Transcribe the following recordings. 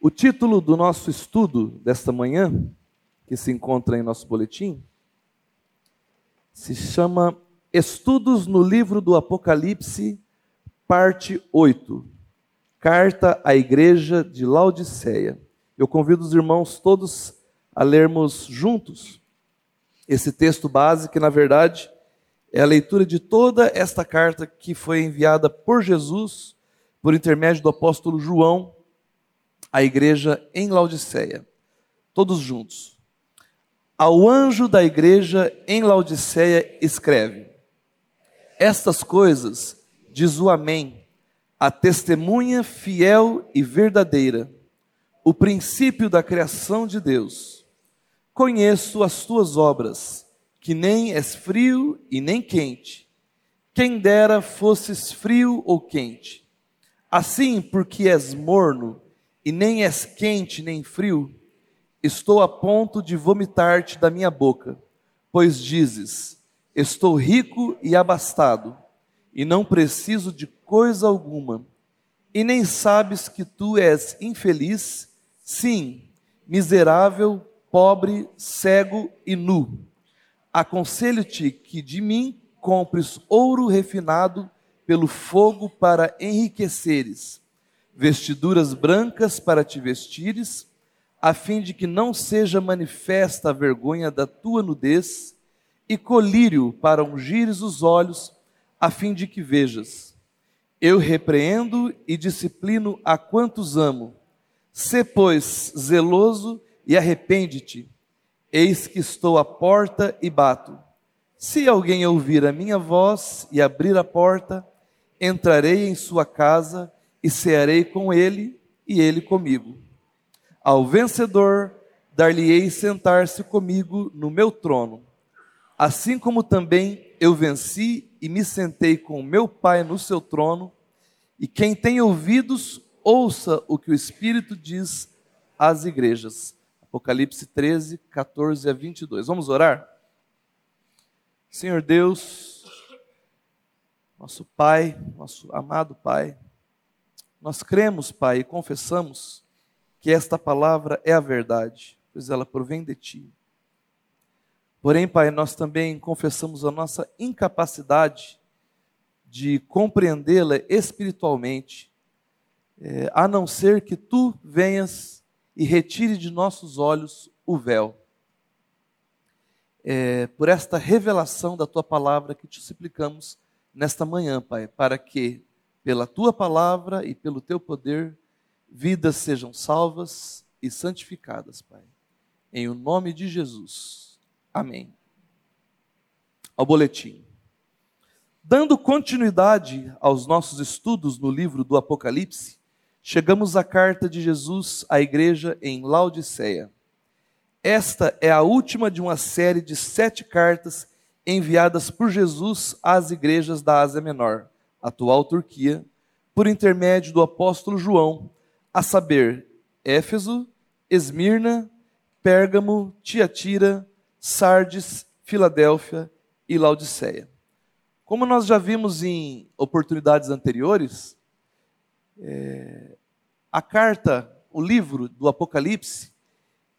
O título do nosso estudo desta manhã, que se encontra em nosso boletim, se chama Estudos no livro do Apocalipse, parte 8. Carta à Igreja de Laodiceia. Eu convido os irmãos todos a lermos juntos esse texto base, que na verdade é a leitura de toda esta carta que foi enviada por Jesus, por intermédio do apóstolo João, à igreja em Laodiceia. Todos juntos. Ao anjo da igreja em Laodiceia escreve: Estas coisas diz o Amém, a testemunha fiel e verdadeira, o princípio da criação de Deus. Conheço as tuas obras que nem és frio e nem quente. Quem dera fosses frio ou quente. Assim, porque és morno e nem és quente nem frio, estou a ponto de vomitar-te da minha boca, pois dizes: Estou rico e abastado, e não preciso de coisa alguma, e nem sabes que tu és infeliz, sim, miserável, pobre, cego e nu. Aconselho-te que de mim compres ouro refinado pelo fogo para enriqueceres, vestiduras brancas para te vestires, a fim de que não seja manifesta a vergonha da tua nudez, e colírio para ungires os olhos, a fim de que vejas. Eu repreendo e disciplino a quantos amo. Sê, pois, zeloso e arrepende-te. Eis que estou à porta e bato. Se alguém ouvir a minha voz e abrir a porta, entrarei em sua casa e cearei com ele e ele comigo. Ao vencedor, dar-lhe-ei sentar-se comigo no meu trono, assim como também eu venci e me sentei com meu Pai no seu trono. E quem tem ouvidos, ouça o que o Espírito diz às igrejas. Apocalipse 13, 14 a 22. Vamos orar? Senhor Deus, nosso Pai, nosso amado Pai, nós cremos, Pai, e confessamos que esta palavra é a verdade, pois ela provém de Ti. Porém, Pai, nós também confessamos a nossa incapacidade de compreendê-la espiritualmente, é, a não ser que Tu venhas e retire de nossos olhos o véu. É, por esta revelação da tua palavra que te suplicamos nesta manhã, Pai, para que, pela tua palavra e pelo teu poder, vidas sejam salvas e santificadas, Pai. Em o nome de Jesus. Amém. Ao boletim. Dando continuidade aos nossos estudos no livro do Apocalipse, chegamos à carta de Jesus à igreja em Laodiceia. Esta é a última de uma série de sete cartas enviadas por Jesus às igrejas da Ásia Menor, atual Turquia, por intermédio do apóstolo João, a saber, Éfeso, Esmirna, Pérgamo, Tiatira, Sardes, Filadélfia e Laodiceia. Como nós já vimos em oportunidades anteriores, é, a carta, o livro do Apocalipse,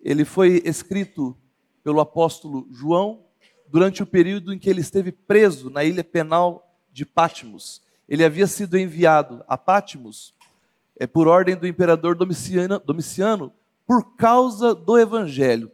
ele foi escrito pelo apóstolo João durante o período em que ele esteve preso na ilha penal de Patmos. Ele havia sido enviado a Patmos é, por ordem do imperador Domiciano, Domiciano por causa do evangelho.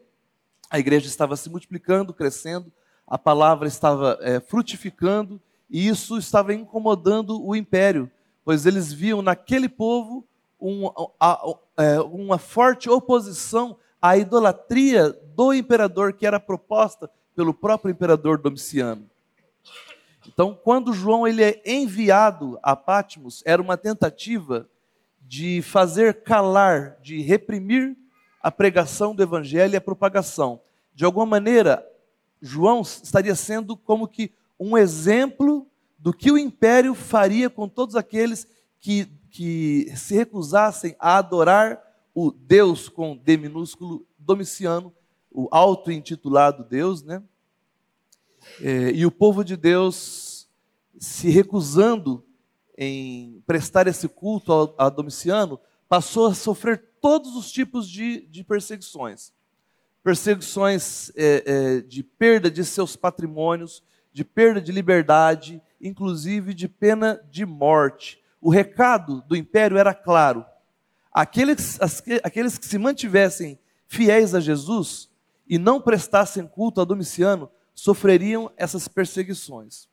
A igreja estava se multiplicando, crescendo, a palavra estava é, frutificando e isso estava incomodando o império, pois eles viam naquele povo um, a, é, uma forte oposição à idolatria do imperador que era proposta pelo próprio imperador Domiciano. Então, quando João ele é enviado a Patmos, era uma tentativa de fazer calar, de reprimir a pregação do evangelho e a propagação. De alguma maneira, João estaria sendo como que um exemplo do que o império faria com todos aqueles que que se recusassem a adorar o Deus com D minúsculo Domiciano, o auto-intitulado Deus, né? É, e o povo de Deus se recusando em prestar esse culto a, Domiciano, passou a sofrer todos os tipos de, de perseguições. Perseguições é, é, de perda de seus patrimônios, de perda de liberdade, inclusive de pena de morte. O recado do império era claro: aqueles, aqueles que se mantivessem fiéis a Jesus e não prestassem culto a Domiciano sofreriam essas perseguições.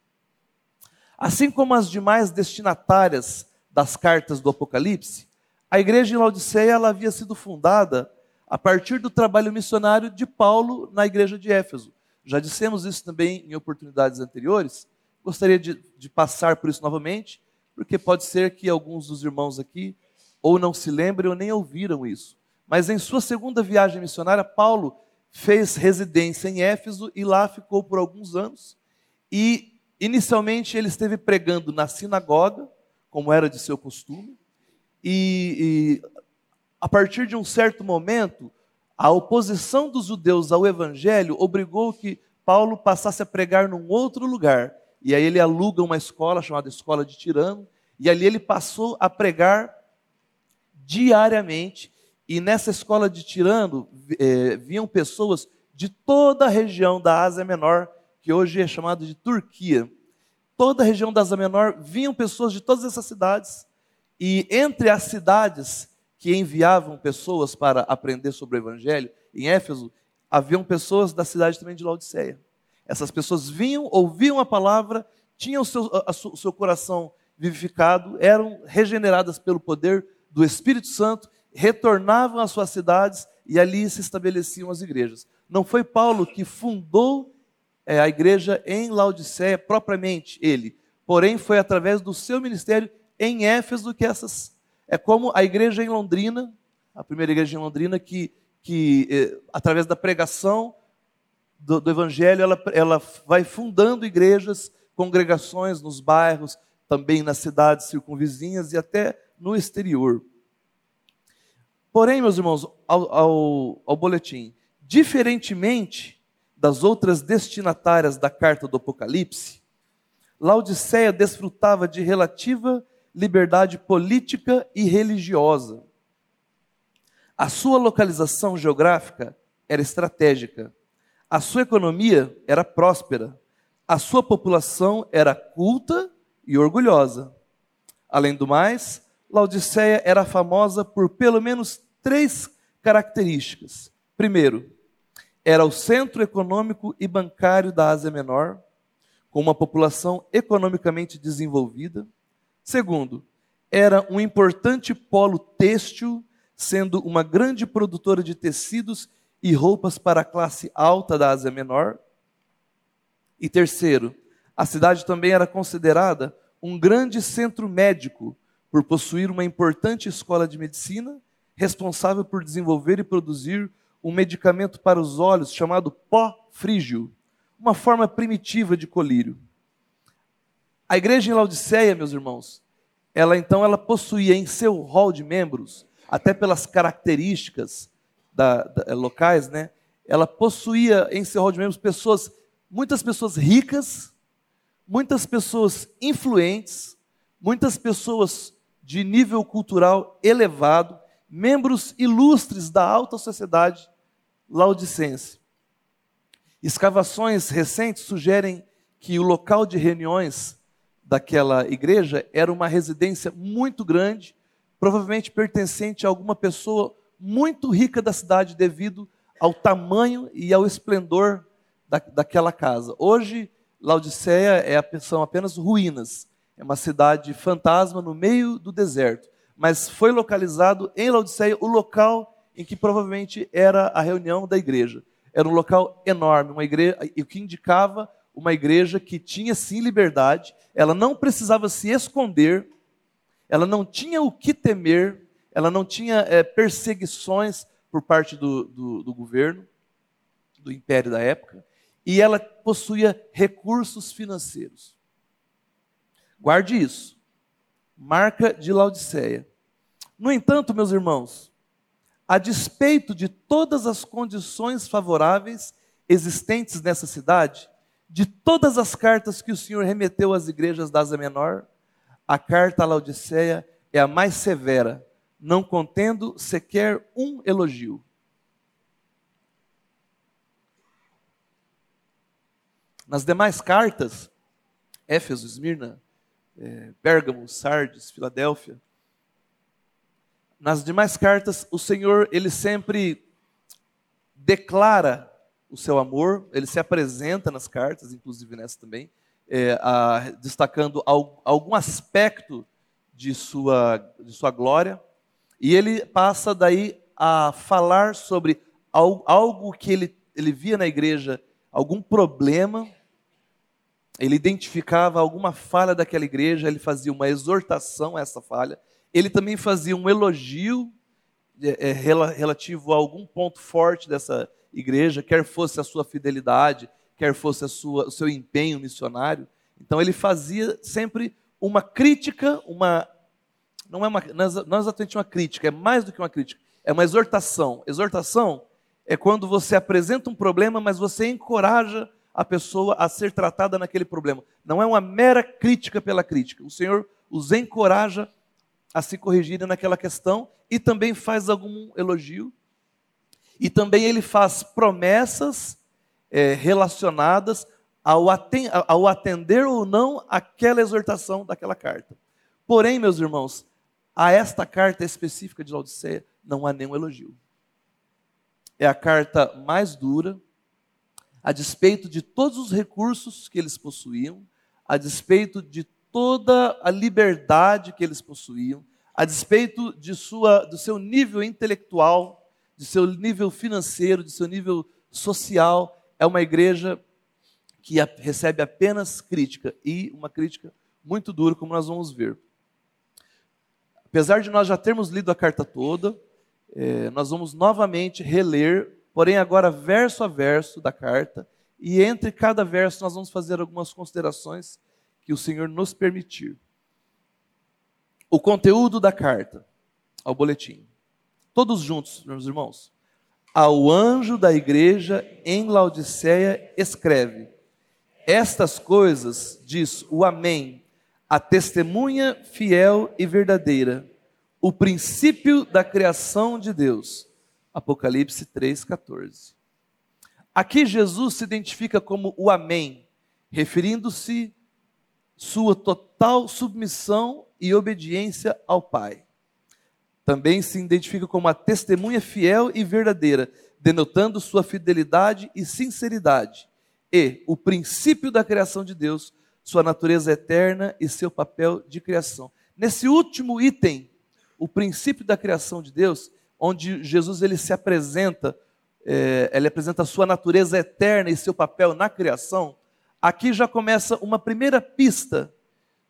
Assim como as demais destinatárias das cartas do Apocalipse, a igreja em Laodiceia ela havia sido fundada a partir do trabalho missionário de Paulo na igreja de Éfeso. Já dissemos isso também em oportunidades anteriores. Gostaria de, de passar por isso novamente, porque pode ser que alguns dos irmãos aqui ou não se lembrem ou nem ouviram isso. Mas em sua segunda viagem missionária, Paulo fez residência em Éfeso e lá ficou por alguns anos. E inicialmente ele esteve pregando na sinagoga, como era de seu costume, e, e a partir de um certo momento, a oposição dos judeus ao evangelho obrigou que Paulo passasse a pregar num outro lugar. E aí ele aluga uma escola chamada Escola de Tirano, e ali ele passou a pregar diariamente e nessa escola de Tirano é, vinham pessoas de toda a região da Ásia Menor, que hoje é chamada de Turquia. Toda a região da Ásia Menor vinham pessoas de todas essas cidades. E entre as cidades que enviavam pessoas para aprender sobre o Evangelho, em Éfeso, haviam pessoas da cidade também de Laodiceia. Essas pessoas vinham, ouviam a palavra, tinham o seu, o seu coração vivificado, eram regeneradas pelo poder do Espírito Santo retornavam às suas cidades e ali se estabeleciam as igrejas. Não foi Paulo que fundou é, a igreja em Laodiceia propriamente ele, porém foi através do seu ministério em Éfeso que essas é como a igreja em Londrina, a primeira igreja em Londrina que que é, através da pregação do, do evangelho ela, ela vai fundando igrejas, congregações nos bairros, também nas cidades circunvizinhas e até no exterior. Porém, meus irmãos, ao, ao, ao boletim, diferentemente das outras destinatárias da carta do Apocalipse, Laodiceia desfrutava de relativa liberdade política e religiosa. A sua localização geográfica era estratégica. A sua economia era próspera. A sua população era culta e orgulhosa. Além do mais, Laodiceia era famosa por pelo menos três características. Primeiro, era o centro econômico e bancário da Ásia Menor, com uma população economicamente desenvolvida. Segundo, era um importante polo têxtil, sendo uma grande produtora de tecidos e roupas para a classe alta da Ásia Menor. E terceiro, a cidade também era considerada um grande centro médico, por possuir uma importante escola de medicina, responsável por desenvolver e produzir um medicamento para os olhos chamado pó frígio, uma forma primitiva de colírio. A igreja em Laodiceia, meus irmãos, ela então ela possuía em seu hall de membros, até pelas características da, da, eh, locais, né? Ela possuía em seu hall de membros pessoas, muitas pessoas ricas, muitas pessoas influentes, muitas pessoas de nível cultural elevado, membros ilustres da alta sociedade laudicense. Escavações recentes sugerem que o local de reuniões daquela igreja era uma residência muito grande, provavelmente pertencente a alguma pessoa muito rica da cidade devido ao tamanho e ao esplendor da, daquela casa. Hoje, Laodiceia é, são apenas ruínas, é uma cidade fantasma no meio do deserto. Mas foi localizado em Laodiceia o local em que provavelmente era a reunião da igreja. Era um local enorme, uma igreja, o que indicava uma igreja que tinha sim liberdade, ela não precisava se esconder, ela não tinha o que temer, ela não tinha é, perseguições por parte do, do, do governo, do império da época, e ela possuía recursos financeiros. Guarde isso. Marca de Laodiceia. No entanto, meus irmãos, a despeito de todas as condições favoráveis existentes nessa cidade, de todas as cartas que o Senhor remeteu às igrejas da Ásia Menor, a carta a Laodiceia é a mais severa, não contendo sequer um elogio. Nas demais cartas, Éfeso, Esmirna, é, Pérgamo, Sardes, Filadélfia, nas demais cartas, o Senhor, ele sempre declara o seu amor, ele se apresenta nas cartas, inclusive nessa também, é, a, destacando algum aspecto de sua, de sua glória, e ele passa daí a falar sobre algo que ele, ele via na igreja, algum problema, ele identificava alguma falha daquela igreja, ele fazia uma exortação a essa falha, ele também fazia um elogio é, é relativo a algum ponto forte dessa igreja, quer fosse a sua fidelidade, quer fosse sua, o seu empenho missionário. Então ele fazia sempre uma crítica, uma não é uma não é exatamente uma crítica, é mais do que uma crítica, é uma exortação. Exortação é quando você apresenta um problema, mas você encoraja a pessoa a ser tratada naquele problema. Não é uma mera crítica pela crítica. O Senhor os encoraja a se corrigirem naquela questão e também faz algum elogio e também ele faz promessas é, relacionadas ao, ao atender ou não aquela exortação daquela carta. Porém, meus irmãos, a esta carta específica de Laodiceia não há nenhum elogio. É a carta mais dura, a despeito de todos os recursos que eles possuíam, a despeito de toda a liberdade que eles possuíam, a despeito de sua, do seu nível intelectual, de seu nível financeiro, de seu nível social. É uma igreja que recebe apenas crítica e uma crítica muito dura, como nós vamos ver. Apesar de nós já termos lido a carta toda, é, nós vamos novamente reler, porém agora verso a verso da carta, e entre cada verso nós vamos fazer algumas considerações que o Senhor nos permitir. O conteúdo da carta ao boletim. Todos juntos, meus irmãos. Ao anjo da igreja em Laodiceia escreve: Estas coisas diz o Amém, a testemunha fiel e verdadeira, o princípio da criação de Deus. Apocalipse 3:14. Aqui Jesus se identifica como o Amém, referindo-se sua total submissão e obediência ao Pai também se identifica como a testemunha fiel e verdadeira, denotando sua fidelidade e sinceridade, e o princípio da criação de Deus, sua natureza eterna e seu papel de criação. Nesse último item, o princípio da criação de Deus, onde Jesus ele se apresenta, é, ele apresenta a sua natureza eterna e seu papel na criação, aqui já começa uma primeira pista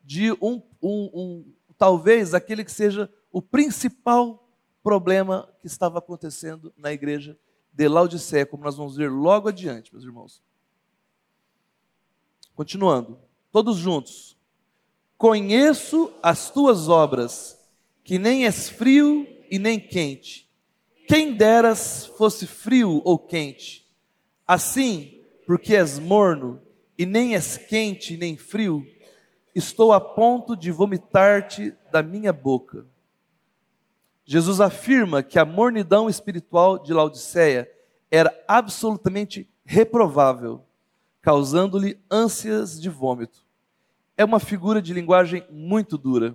de um, um, um talvez aquele que seja o principal problema que estava acontecendo na igreja de Laodiceia, como nós vamos ver logo adiante, meus irmãos. Continuando, todos juntos. Conheço as tuas obras, que nem és frio e nem quente. Quem deras fosse frio ou quente. Assim, porque és morno e nem és quente nem frio, estou a ponto de vomitar-te da minha boca. Jesus afirma que a mornidão espiritual de Laodiceia era absolutamente reprovável, causando-lhe ânsias de vômito. É uma figura de linguagem muito dura.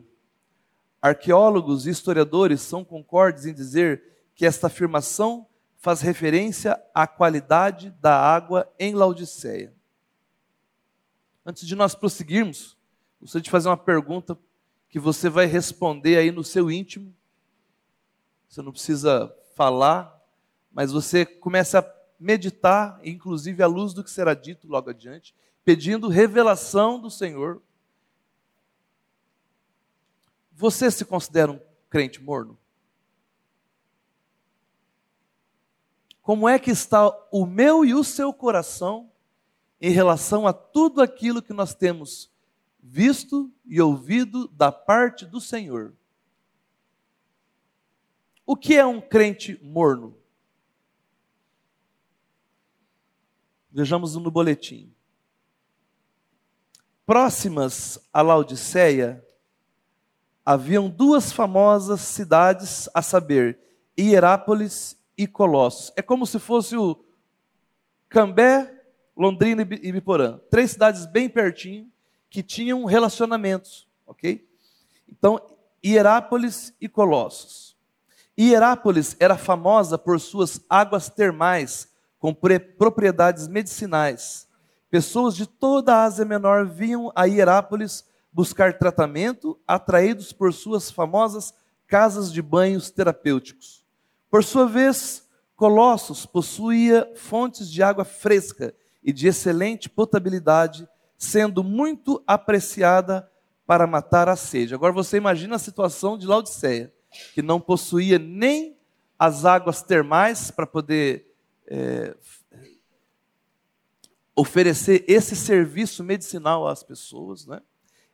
Arqueólogos e historiadores são concordes em dizer que esta afirmação faz referência à qualidade da água em Laodiceia. Antes de nós prosseguirmos, gostaria de fazer uma pergunta que você vai responder aí no seu íntimo você não precisa falar, mas você começa a meditar, inclusive à luz do que será dito logo adiante, pedindo revelação do Senhor. Você se considera um crente morno? Como é que está o meu e o seu coração em relação a tudo aquilo que nós temos visto e ouvido da parte do Senhor? O que é um crente morno? Vejamos no boletim. Próximas a Laodiceia, haviam duas famosas cidades, a saber, Hierápolis e Colossos. É como se fosse o Cambé, Londrina e Biporã. Três cidades bem pertinho que tinham relacionamentos, ok? Então, Hierápolis e Colossos. Hierápolis era famosa por suas águas termais com propriedades medicinais. Pessoas de toda a Ásia Menor vinham a Hierápolis buscar tratamento, atraídos por suas famosas casas de banhos terapêuticos. Por sua vez, Colossos possuía fontes de água fresca e de excelente potabilidade, sendo muito apreciada para matar a sede. Agora você imagina a situação de Laodiceia, que não possuía nem as águas termais para poder é, oferecer esse serviço medicinal às pessoas, né?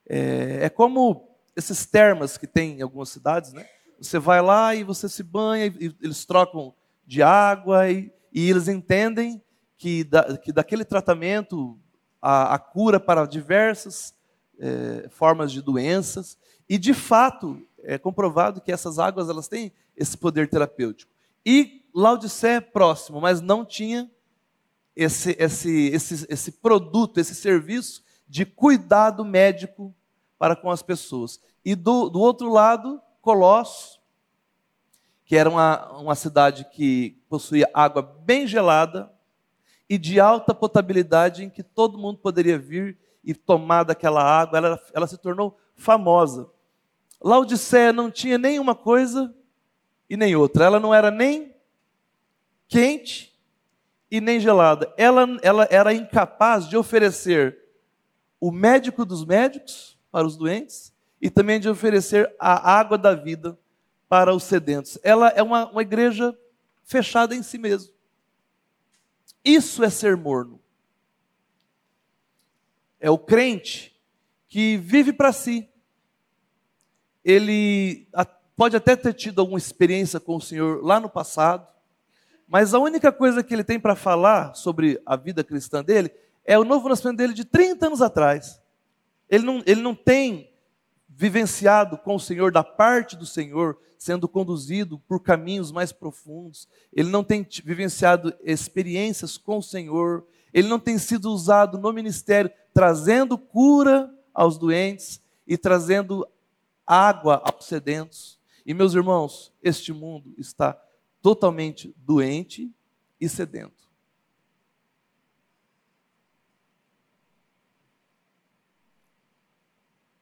É, é, como esses termas que tem em algumas cidades, né? Você vai lá e você se banha, e eles trocam de água e, e eles entendem que, da, que daquele tratamento a, a cura para diversas é, formas de doenças e de fato é comprovado que essas águas elas têm esse poder terapêutico. E Laodicea é próximo, mas não tinha esse, esse, esse, esse produto, esse serviço de cuidado médico para com as pessoas. E do, do outro lado, Colossos, que era uma, uma cidade que possuía água bem gelada e de alta potabilidade, em que todo mundo poderia vir e tomar daquela água, ela, ela se tornou famosa. Laodiceia não tinha nenhuma coisa e nem outra. Ela não era nem quente e nem gelada. Ela, ela era incapaz de oferecer o médico dos médicos para os doentes e também de oferecer a água da vida para os sedentos. Ela é uma, uma igreja fechada em si mesma. Isso é ser morno. É o crente que vive para si. Ele pode até ter tido alguma experiência com o Senhor lá no passado, mas a única coisa que ele tem para falar sobre a vida cristã dele é o novo nascimento dele de 30 anos atrás. Ele não, ele não tem vivenciado com o Senhor, da parte do Senhor, sendo conduzido por caminhos mais profundos, ele não tem vivenciado experiências com o Senhor, ele não tem sido usado no ministério trazendo cura aos doentes e trazendo água aos sedentos. E meus irmãos, este mundo está totalmente doente e sedento.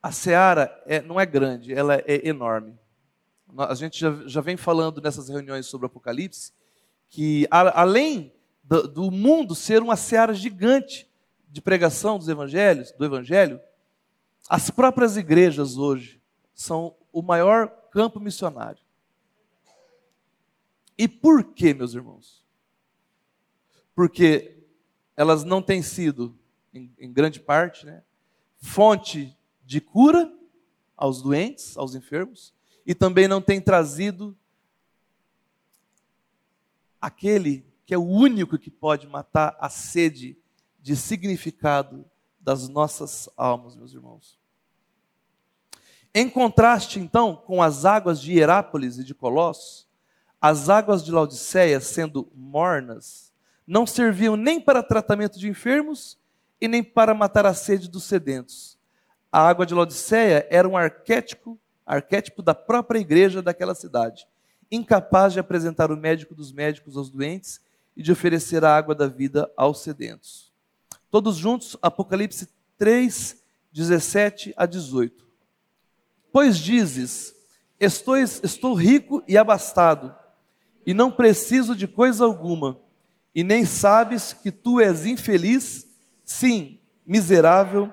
A seara é, não é grande, ela é enorme. A gente já, já vem falando nessas reuniões sobre o Apocalipse que, a, além do, do, mundo ser uma seara gigante de pregação dos evangelhos, do evangelho, as próprias igrejas hoje são o maior campo missionário. E por quê, meus irmãos? Porque elas não têm sido, em, em grande parte, né, fonte de cura aos doentes, aos enfermos, e também não tem trazido aquele que é o único que pode matar a sede de significado das nossas almas, meus irmãos. Em contraste, então, com as águas de Hierápolis e de Colossos, as águas de Laodiceia, sendo mornas, não serviam nem para tratamento de enfermos e nem para matar a sede dos sedentos a água de Laodiceia era um arquétipo, arquétipo da própria igreja daquela cidade, incapaz de apresentar o médico dos médicos aos doentes e de oferecer a água da vida aos sedentos. Todos juntos, Apocalipse 3, 17 a 18. Pois dizes: estou, estou rico e abastado, e não preciso de coisa alguma, e nem sabes que tu és infeliz, sim, miserável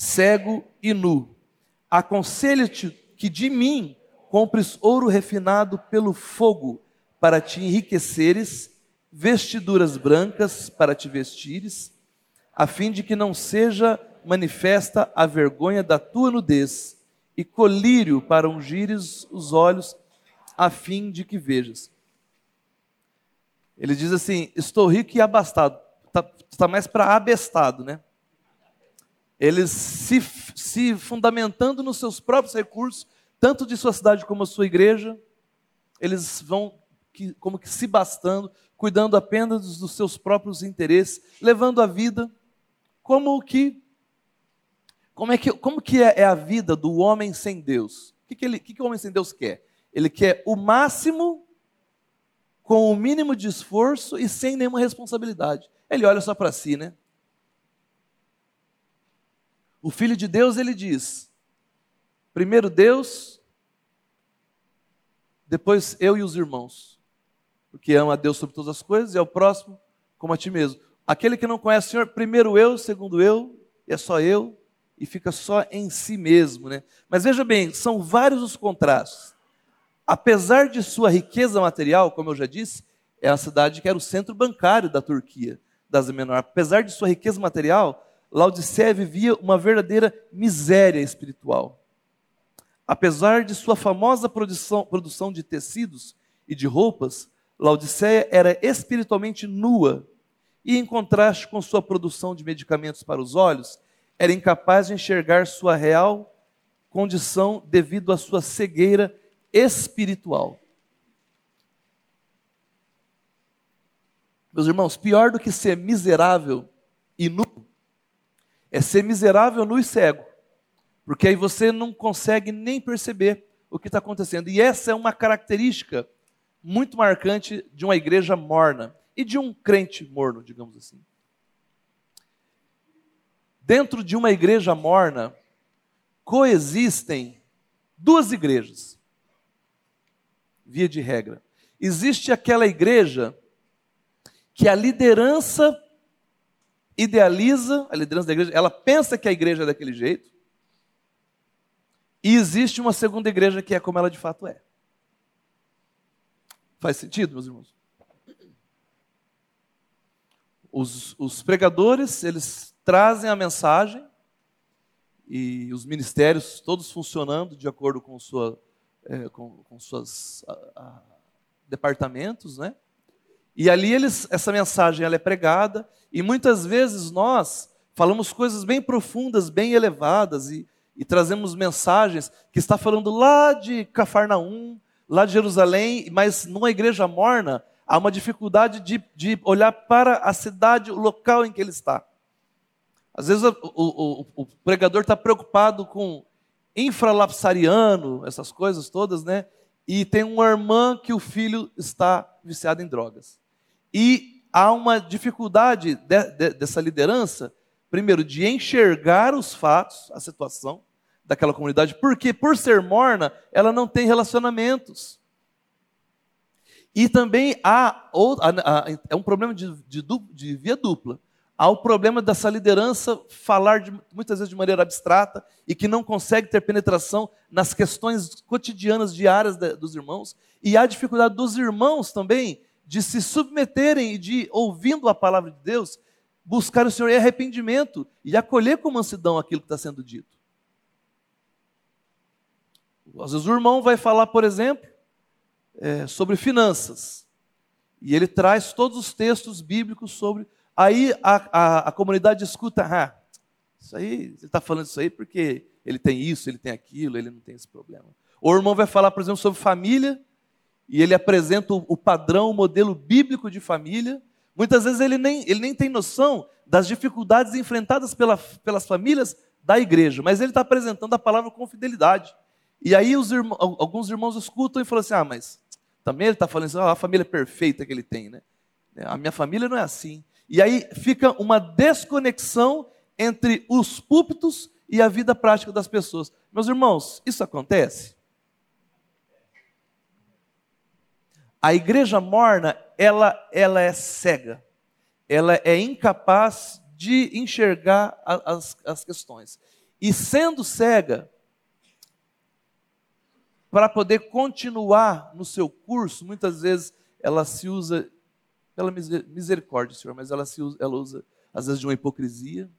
cego e nu. Aconselho-te que de mim compres ouro refinado pelo fogo, para te enriqueceres, vestiduras brancas para te vestires, a fim de que não seja manifesta a vergonha da tua nudez, e colírio para ungires os olhos, a fim de que vejas. Ele diz assim: Estou rico e abastado. Está tá mais para abestado, né? Eles se, se fundamentando nos seus próprios recursos, tanto de sua cidade como a sua igreja, eles vão que, como que se bastando, cuidando apenas dos seus próprios interesses, levando a vida como que como é que, como que é, é a vida do homem sem Deus? O que, que, ele, que, que o homem sem Deus quer? Ele quer o máximo com o mínimo de esforço e sem nenhuma responsabilidade. Ele olha só para si, né? O filho de Deus, ele diz: primeiro Deus, depois eu e os irmãos. Porque ama a Deus sobre todas as coisas e é o próximo como a ti mesmo. Aquele que não conhece o Senhor, primeiro eu, segundo eu, é só eu, e fica só em si mesmo. Né? Mas veja bem, são vários os contrastes. Apesar de sua riqueza material, como eu já disse, é a cidade que era o centro bancário da Turquia, da Ásia Menor. Apesar de sua riqueza material, Laodiceia vivia uma verdadeira miséria espiritual. Apesar de sua famosa produção, produção de tecidos e de roupas, Laodiceia era espiritualmente nua e, em contraste com sua produção de medicamentos para os olhos, era incapaz de enxergar sua real condição devido à sua cegueira espiritual. Meus irmãos, pior do que ser miserável e nu é ser miserável, nu e cego, porque aí você não consegue nem perceber o que está acontecendo. E essa é uma característica muito marcante de uma igreja morna e de um crente morno, digamos assim. Dentro de uma igreja morna, coexistem duas igrejas, via de regra. Existe aquela igreja que a liderança idealiza, a liderança da igreja, ela pensa que a igreja é daquele jeito, e existe uma segunda igreja que é como ela de fato é. Faz sentido, meus irmãos? Os, os pregadores, eles trazem a mensagem e os ministérios todos funcionando de acordo com, sua, é, com, com a, departamentos, né? E ali eles, essa mensagem ela é pregada e muitas vezes nós falamos coisas bem profundas, bem elevadas e, e trazemos mensagens que está falando lá de Cafarnaum, lá de Jerusalém, mas numa igreja morna há uma dificuldade de, de olhar para a cidade, o local em que ele está. Às vezes o, o, o pregador está preocupado com infralapsariano, essas coisas todas, né? E tem uma irmã que o filho está viciado em drogas. E há uma dificuldade de, de, dessa liderança, primeiro, de enxergar os fatos, a situação daquela comunidade, porque por ser morna, ela não tem relacionamentos. E também há, é um problema de, de, de via dupla há o problema dessa liderança falar de, muitas vezes de maneira abstrata e que não consegue ter penetração nas questões cotidianas, diárias de, dos irmãos. E há a dificuldade dos irmãos também de se submeterem e de, ouvindo a palavra de Deus, buscar o Senhor em arrependimento e acolher com mansidão aquilo que está sendo dito. Às vezes o irmão vai falar, por exemplo, é, sobre finanças. E ele traz todos os textos bíblicos sobre Aí a, a, a comunidade escuta, ah, isso aí, ele está falando isso aí porque ele tem isso, ele tem aquilo, ele não tem esse problema. O irmão vai falar, por exemplo, sobre família, e ele apresenta o, o padrão, o modelo bíblico de família. Muitas vezes ele nem, ele nem tem noção das dificuldades enfrentadas pela, pelas famílias da igreja, mas ele está apresentando a palavra com fidelidade. E aí alguns irmãos escutam e falam assim: ah, mas também ele está falando assim, ah, a família perfeita que ele tem, né? A minha família não é assim. E aí fica uma desconexão entre os púlpitos e a vida prática das pessoas. Meus irmãos, isso acontece? A igreja morna, ela, ela é cega. Ela é incapaz de enxergar as, as questões. E sendo cega, para poder continuar no seu curso, muitas vezes ela se usa pela misericórdia, Senhor, mas ela, se usa, ela usa, às vezes, de uma hipocrisia.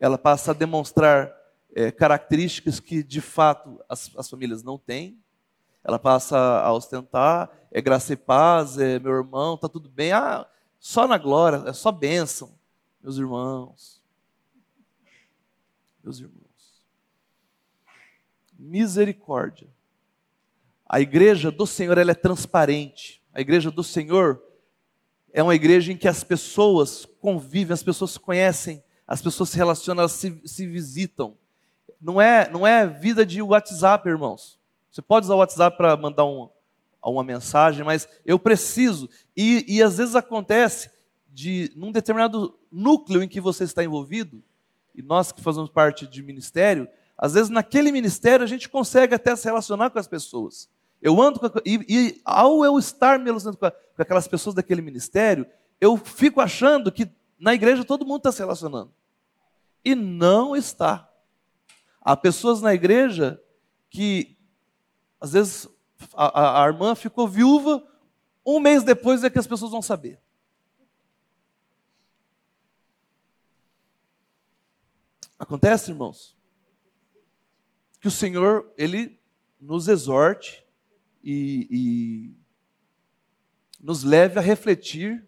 Ela passa a demonstrar é, características que, de fato, as, as famílias não têm. Ela passa a ostentar, é graça e paz, é meu irmão, está tudo bem. Ah, só na glória, é só bênção. Meus irmãos. Meus irmãos. misericórdia. A igreja do Senhor ela é transparente. A igreja do Senhor é uma igreja em que as pessoas convivem, as pessoas se conhecem, as pessoas se relacionam, elas se, se visitam. Não é, não é vida de WhatsApp, irmãos. Você pode usar o WhatsApp para mandar um, uma mensagem, mas eu preciso. E, e às vezes acontece de, num determinado núcleo em que você está envolvido, e nós que fazemos parte de ministério, às vezes naquele ministério a gente consegue até se relacionar com as pessoas. Eu ando com, e, e, ao eu estar me relacionando com, com aquelas pessoas daquele ministério, eu fico achando que na igreja todo mundo está se relacionando. E não está. Há pessoas na igreja que, às vezes, a, a, a irmã ficou viúva, um mês depois é que as pessoas vão saber. Acontece, irmãos? Que o Senhor, Ele nos exorte e, e nos leve a refletir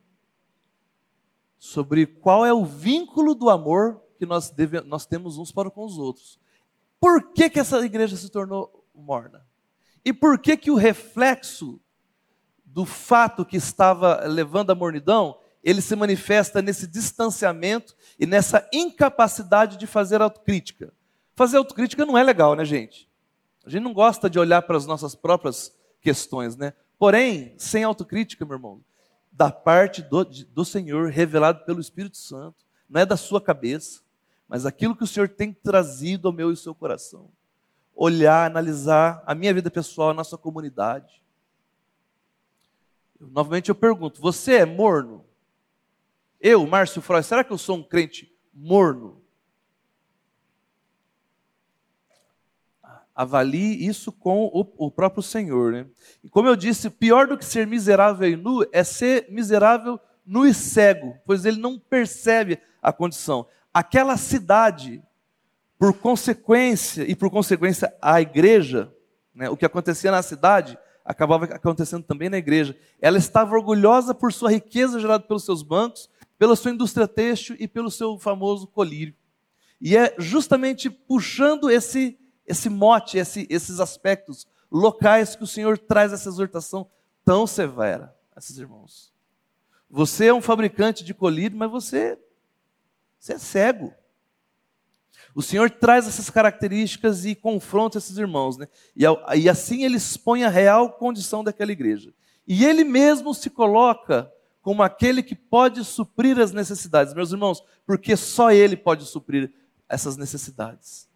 sobre qual é o vínculo do amor que nós, deve, nós temos uns para com os outros. Por que, que essa igreja se tornou morna? E por que, que o reflexo do fato que estava levando à mornidão, ele se manifesta nesse distanciamento e nessa incapacidade de fazer autocrítica? Fazer autocrítica não é legal, né, gente? A gente não gosta de olhar para as nossas próprias questões, né? Porém, sem autocrítica, meu irmão, da parte do, do Senhor, revelado pelo Espírito Santo, não é da sua cabeça, mas aquilo que o Senhor tem trazido ao meu e ao seu coração olhar, analisar a minha vida pessoal, a nossa comunidade. Novamente eu pergunto: você é morno? Eu, Márcio Freud, será que eu sou um crente morno? Avalie isso com o, próprio Senhor. Né? E como eu disse, pior do que ser miserável e nu é ser miserável nu e cego, pois ele não percebe a condição. Aquela cidade por consequência, e por consequência a igreja, né, o que acontecia na cidade, acabava acontecendo também na igreja. Ela estava orgulhosa por sua riqueza gerada pelos seus bancos, pela sua indústria têxtil e pelo seu famoso colírio. E é justamente puxando esse, esse mote, esse, esses aspectos locais que o Senhor traz essa exortação tão severa a esses irmãos. Você é um fabricante de colírio, mas você, você é cego. O Senhor traz essas características e confronta esses irmãos, né? E, e assim ele expõe a real condição daquela igreja. E ele mesmo se coloca como aquele que pode suprir as necessidades, meus irmãos, porque só ele pode suprir essas necessidades.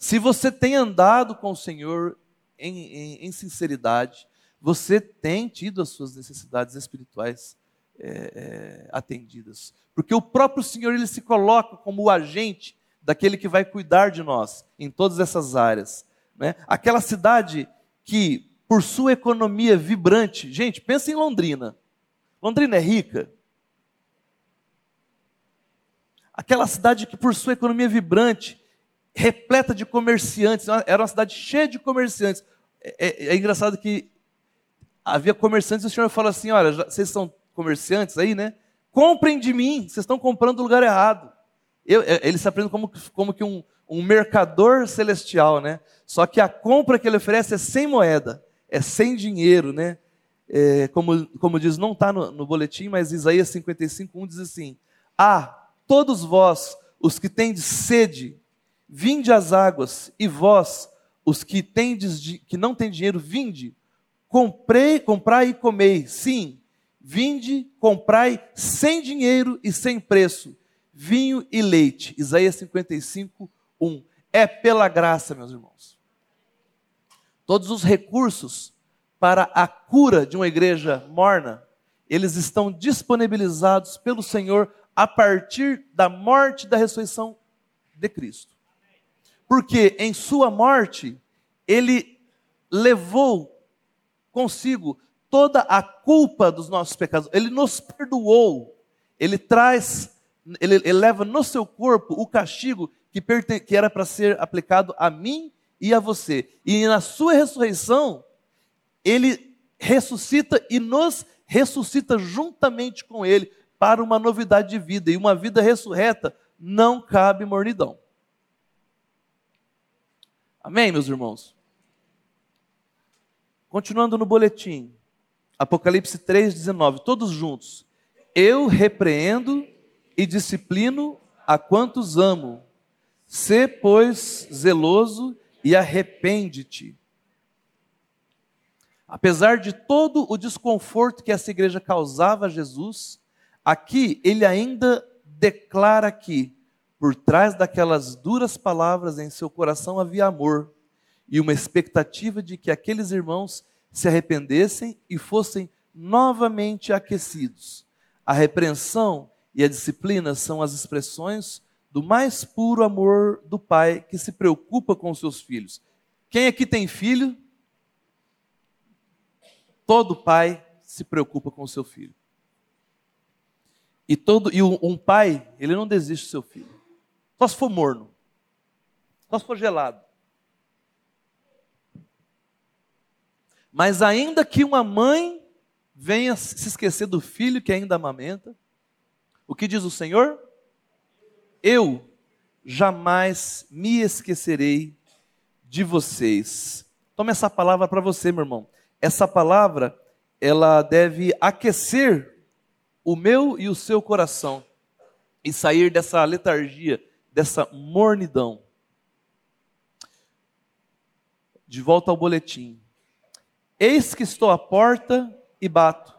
Se você tem andado com o Senhor em, em, em sinceridade, você tem tido as suas necessidades espirituais é, é, atendidas. Porque o próprio Senhor ele se coloca como o agente daquele que vai cuidar de nós em todas essas áreas. Né? Aquela cidade que, por sua economia vibrante, gente, pensa em Londrina. Londrina é rica. Aquela cidade que, por sua economia vibrante, repleta de comerciantes, era uma cidade cheia de comerciantes. É, é, é engraçado que havia comerciantes e o Senhor fala assim: olha, vocês são comerciantes aí, né? Comprem de mim, vocês estão comprando do lugar errado. Eu, é, ele se aprende como, como que um, um mercador celestial, né? Só que a compra que ele oferece é sem moeda, é sem dinheiro, né? É, como, como diz, não está no, no, boletim, mas Isaías 55, 1 diz assim: Ah, todos vós, os que tendes sede, vinde às águas, e vós, os que, tendes, que não têm dinheiro, vinde, comprei, comprai e comei. Sim, Vinde, comprai sem dinheiro e sem preço, vinho e leite. Isaías 55, 1. É pela graça, meus irmãos. Todos os recursos para a cura de uma igreja morna, eles estão disponibilizados pelo Senhor a partir da morte e da ressurreição de Cristo. Porque em sua morte, ele levou consigo toda a culpa dos nossos pecados. Ele nos perdoou. Ele traz, ele, ele leva no seu corpo o castigo que, perten, que era para ser aplicado a mim e a você. E na sua ressurreição, ele ressuscita e nos ressuscita juntamente com ele para uma novidade de vida. E uma vida ressurreta não cabe mornidão. Amém, meus irmãos? Continuando no boletim, Apocalipse 3,19, todos juntos. Eu repreendo e disciplino a quantos amo. Sê, pois, zeloso e arrepende-te. Apesar de todo o desconforto que essa igreja causava a Jesus, aqui ele ainda declara que, por trás daquelas duras palavras em seu coração havia amor e uma expectativa de que aqueles irmãos se arrependessem e fossem novamente aquecidos. A repreensão e a disciplina são as expressões do mais puro amor do pai que se preocupa com seus filhos. Quem aqui tem filho? Todo pai se preocupa com o seu filho. E todo e um pai, ele não desiste do seu filho. Só se for morno. Só se for gelado. Mas ainda que uma mãe venha se esquecer do filho que ainda amamenta, o que diz o Senhor? Eu jamais me esquecerei de vocês. Tome essa palavra para você, meu irmão essa palavra ela deve aquecer o meu e o seu coração e sair dessa letargia, dessa mornidão. De volta ao boletim. Eis que estou à porta e bato.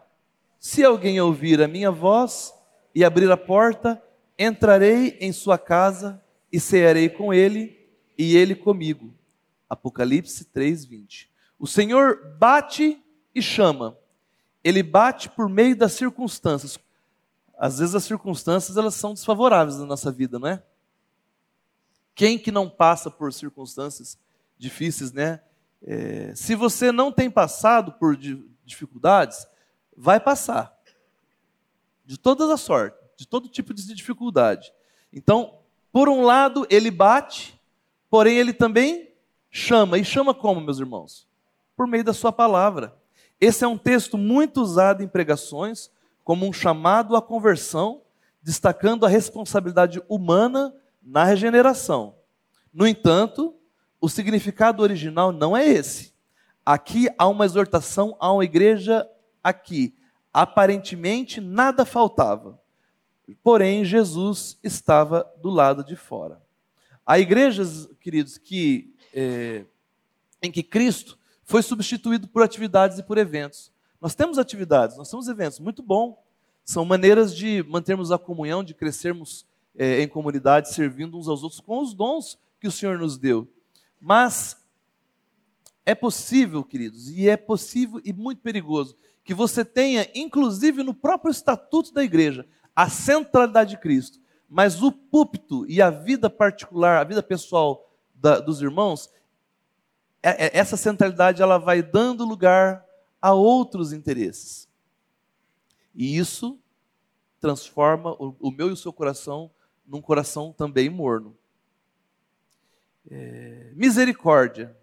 Se alguém ouvir a minha voz e abrir a porta, entrarei em sua casa e cearei com ele e ele comigo. Apocalipse 3:20. O Senhor bate e chama. Ele bate por meio das circunstâncias. Às vezes as circunstâncias elas são desfavoráveis na nossa vida, não é? Quem que não passa por circunstâncias difíceis, né? É, se você não tem passado por dificuldades, vai passar. De todas as sortes, de todo tipo de dificuldade. Então, por um lado, ele bate, porém ele também chama. E chama como, meus irmãos? por meio da sua palavra. Esse é um texto muito usado em pregações como um chamado à conversão, destacando a responsabilidade humana na regeneração. No entanto, o significado original não é esse. Aqui há uma exortação a uma igreja aqui. Aparentemente nada faltava. Porém, Jesus estava do lado de fora. Há igrejas, queridos, que é, em que Cristo foi substituído por atividades e por eventos. Nós temos atividades, nós temos eventos, muito bom. São maneiras de mantermos a comunhão, de crescermos é, em comunidade, servindo uns aos outros com os dons que o Senhor nos deu. Mas é possível, queridos, e é possível e muito perigoso, que você tenha, inclusive no próprio estatuto da igreja, a centralidade de Cristo, mas o púlpito e a vida particular, a vida pessoal da, dos irmãos, é, é, essa centralidade ela vai dando lugar a outros interesses. E isso transforma o, meu e o seu coração num coração também morno. É, misericórdia.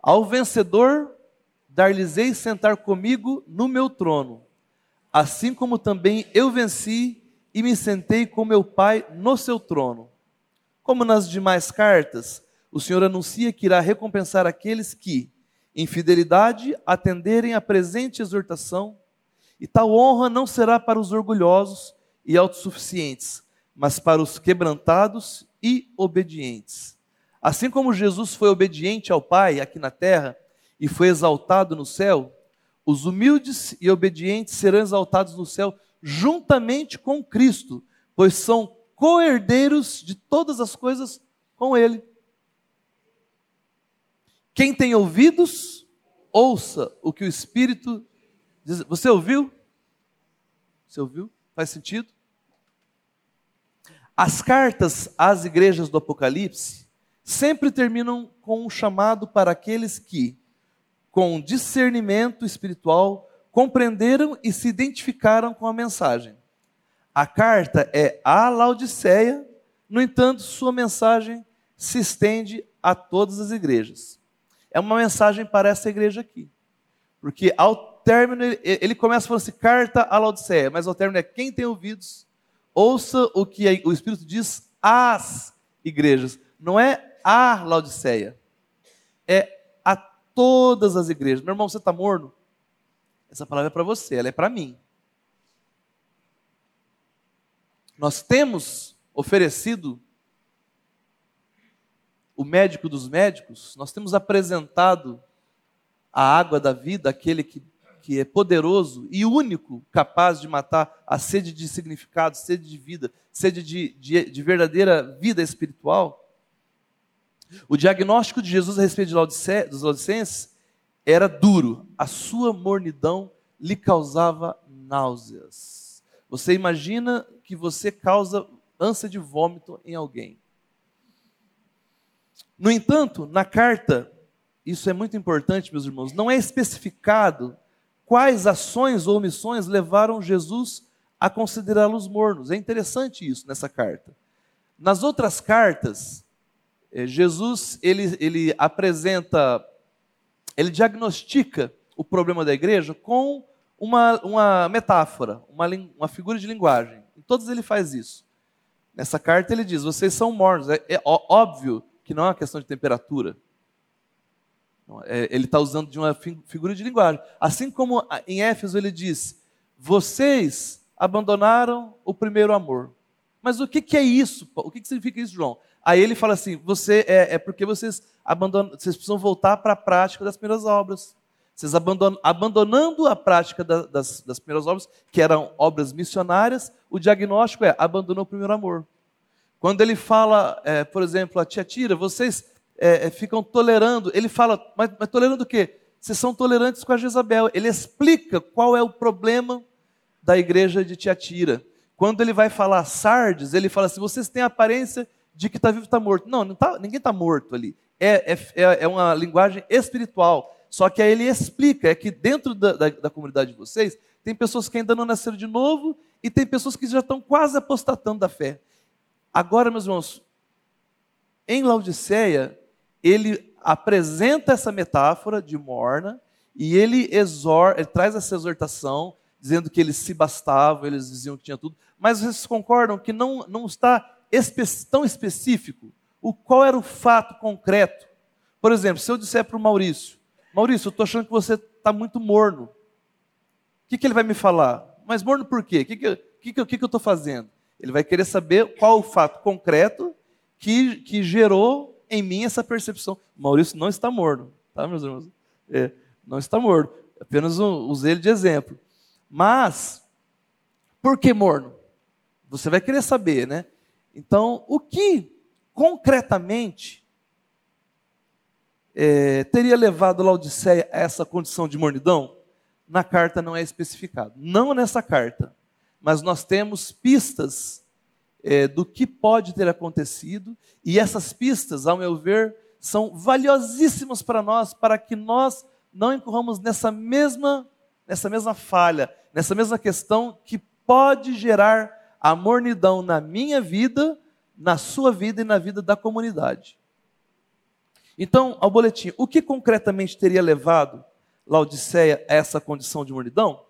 Ao vencedor, dar-lhes-ei sentar comigo no meu trono, assim como também eu venci e me sentei com meu Pai no seu trono. Como nas demais cartas, o Senhor anuncia que irá recompensar aqueles que, em fidelidade, atenderem à presente exortação, e tal honra não será para os orgulhosos e autossuficientes, mas para os quebrantados e obedientes. Assim como Jesus foi obediente ao Pai aqui na terra e foi exaltado no céu, os humildes e obedientes serão exaltados no céu juntamente com Cristo, pois são co-herdeiros de todas as coisas com Ele. Quem tem ouvidos, ouça o que o Espírito diz. Você ouviu? Você ouviu? Faz sentido? As cartas às igrejas do Apocalipse sempre terminam com um chamado para aqueles que, com discernimento espiritual, compreenderam e se identificaram com a mensagem. A carta é a Laodiceia, no entanto, sua mensagem se estende a todas as igrejas é uma mensagem para essa igreja aqui. Porque ao término, ele começa falando assim, carta à Laodiceia, mas ao término é quem tem ouvidos, ouça o que o Espírito diz às igrejas. Não é a Laodiceia. É a todas as igrejas. Meu irmão, você está morno? Essa palavra é para você, ela é para mim. Nós temos oferecido o médico dos médicos, nós temos apresentado a água da vida, aquele que, que é poderoso e único capaz de matar a sede de significado, sede de vida, sede de, de, de verdadeira vida espiritual. O diagnóstico de Jesus a respeito Laodice, dos Laodicenses era duro. A sua mornidão lhe causava náuseas. Você imagina que você causa ânsia de vômito em alguém. No entanto, na carta, isso é muito importante, meus irmãos, não é especificado quais ações ou omissões levaram Jesus a considerá-los mornos. É interessante isso nessa carta. Nas outras cartas, eh, Jesus ele, ele apresenta, ele diagnostica o problema da igreja com uma, uma metáfora, uma, uma figura de linguagem. Em todos ele faz isso. Nessa carta ele diz: vocês são mornos. É, é óbvio que não é uma questão de temperatura. É, ele está usando de uma figura de linguagem. Assim como em Éfeso ele diz: vocês abandonaram o primeiro amor. Mas o que, que é isso? O que, que significa isso, João? Aí ele fala assim: você é, é porque vocês abandonam, vocês precisam voltar para a prática das primeiras obras. Vocês abandonando a prática da, das, das primeiras obras, que eram obras missionárias, o diagnóstico é abandonou o primeiro amor. Quando ele fala, é, por exemplo, a tia Tira, vocês é, é, ficam tolerando, ele fala, mas, mas tolerando o quê? Vocês são tolerantes com a Jezabel. Ele explica qual é o problema da igreja de Tiatira. Quando ele vai falar Sardes, ele fala assim: vocês têm a aparência de que está vivo está morto. Não, não tá, ninguém está morto ali. É, é, é uma linguagem espiritual. Só que aí ele explica: é que dentro da, da, da comunidade de vocês, tem pessoas que ainda não nasceram de novo e tem pessoas que já estão quase apostatando da fé. Agora, meus irmãos, em Laodiceia, ele apresenta essa metáfora de morna e ele, ele traz essa exortação, dizendo que eles se bastavam, eles diziam que tinha tudo, mas vocês concordam que não, não está espe tão específico o qual era o fato concreto. Por exemplo, se eu disser para o Maurício, Maurício, eu estou achando que você está muito morno. O que, que ele vai me falar? Mas morno por quê? O que, que, que, que, que eu estou fazendo? Ele vai querer saber qual o fato concreto que, que gerou em mim essa percepção. Maurício não está morno, tá, meus irmãos? É, não está morno. Apenas usei ele de exemplo. Mas, por que morno? Você vai querer saber, né? Então, o que concretamente é, teria levado Laodiceia a essa condição de mornidão? Na carta não é especificado. Não nessa carta mas nós temos pistas é, do que pode ter acontecido, e essas pistas, ao meu ver, são valiosíssimas para nós, para que nós não incorramos nessa mesma, nessa mesma falha, nessa mesma questão que pode gerar a mornidão na minha vida, na sua vida e na vida da comunidade. Então, ao boletim, o que concretamente teria levado Laodiceia a essa condição de mornidão?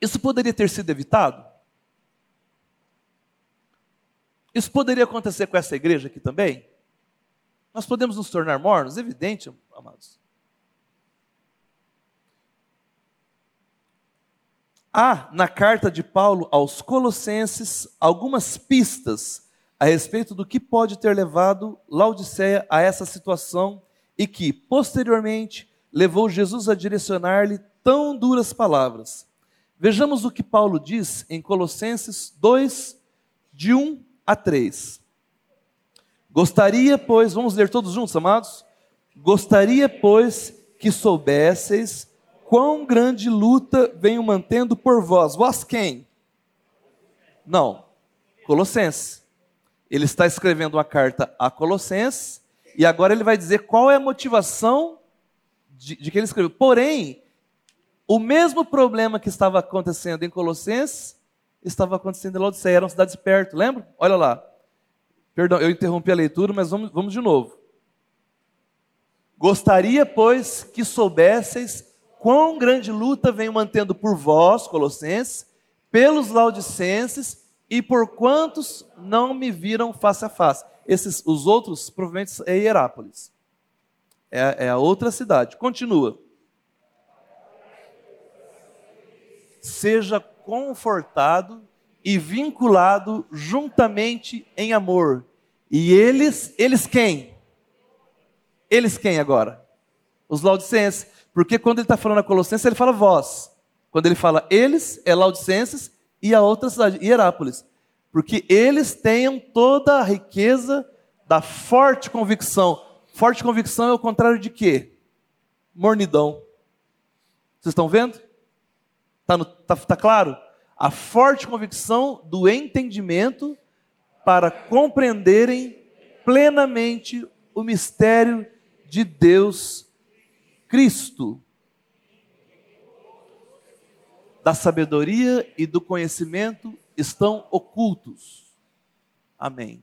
Isso poderia ter sido evitado? Isso poderia acontecer com essa igreja aqui também? Nós podemos nos tornar mornos? Evidente, amados. Há na carta de Paulo aos Colossenses algumas pistas a respeito do que pode ter levado Laodiceia a essa situação e que, posteriormente, levou Jesus a direcionar-lhe tão duras palavras. Vejamos o que Paulo diz em Colossenses 2, de 1 a 3. Gostaria, pois, vamos ler todos juntos, amados? Gostaria, pois, que soubesseis quão grande luta venho mantendo por vós. Vós quem? Não, Colossenses. Ele está escrevendo uma carta a Colossenses e agora ele vai dizer qual é a motivação de, de que ele escreveu. Porém, o mesmo problema que estava acontecendo em Colossenses estava acontecendo em Laodiceia, eram cidades perto, lembra? Olha lá. Perdão, eu interrompi a leitura, mas vamos, vamos de novo. Gostaria, pois, que soubesseis quão grande luta venho mantendo por vós, Colossenses, pelos laudicenses e por quantos não me viram face a face. Esses, os outros, provavelmente, é Hierápolis. É, é a outra cidade. Continua. Seja confortado e vinculado juntamente em amor. E eles, eles quem? Eles quem agora? Os laudicenses. Porque quando ele está falando a Colossenses, ele fala vós. Quando ele fala eles, é laudicenses e a outra cidade, Hierápolis. Porque eles tenham toda a riqueza da forte convicção. Forte convicção é o contrário de quê? Mornidão. Vocês estão vendo? Está tá, tá claro? A forte convicção do entendimento para compreenderem plenamente o mistério de Deus Cristo da sabedoria e do conhecimento estão ocultos. Amém.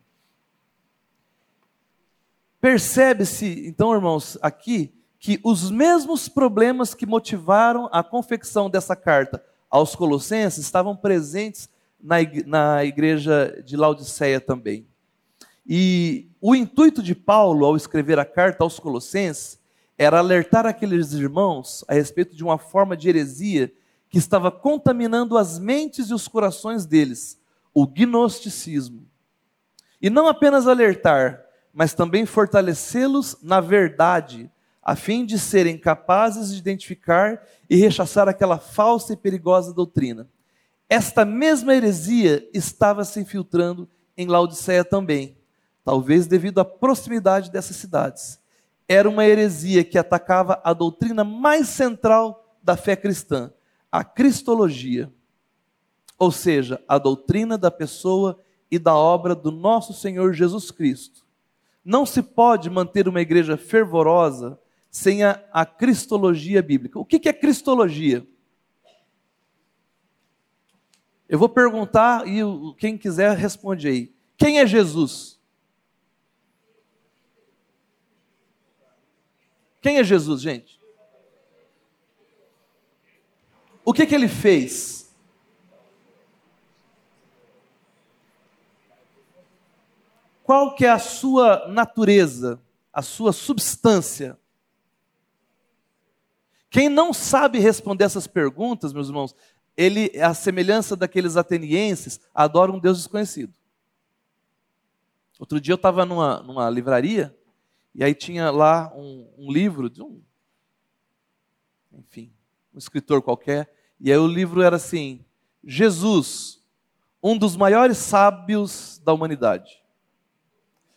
Percebe-se, então, irmãos, aqui, que os mesmos problemas que motivaram a confecção dessa carta aos Colossenses estavam presentes na igreja de Laodiceia também. E o intuito de Paulo, ao escrever a carta aos Colossenses, era alertar aqueles irmãos a respeito de uma forma de heresia que estava contaminando as mentes e os corações deles, o gnosticismo. E não apenas alertar, mas também fortalecê-los na verdade, a fim de serem capazes de identificar e rechaçar aquela falsa e perigosa doutrina. Esta mesma heresia estava se infiltrando em Laodiceia também, talvez devido à proximidade dessas cidades. Era uma heresia que atacava a doutrina mais central da fé cristã, a cristologia, ou seja, a doutrina da pessoa e da obra do nosso Senhor Jesus Cristo. Não se pode manter uma igreja fervorosa sem a, a cristologia bíblica. O que, que é cristologia? Eu vou perguntar e quem quiser responde aí. Quem é Jesus? Quem é Jesus, gente? O que, que ele fez? Qual que é a sua natureza, a sua substância? Quem não sabe responder essas perguntas, meus irmãos, ele, a semelhança daqueles atenienses, adora um Deus desconhecido. Outro dia eu estava numa, numa livraria e aí tinha lá um, um livro de um, enfim, um escritor qualquer, e aí o livro era assim: Jesus, um dos maiores sábios da humanidade.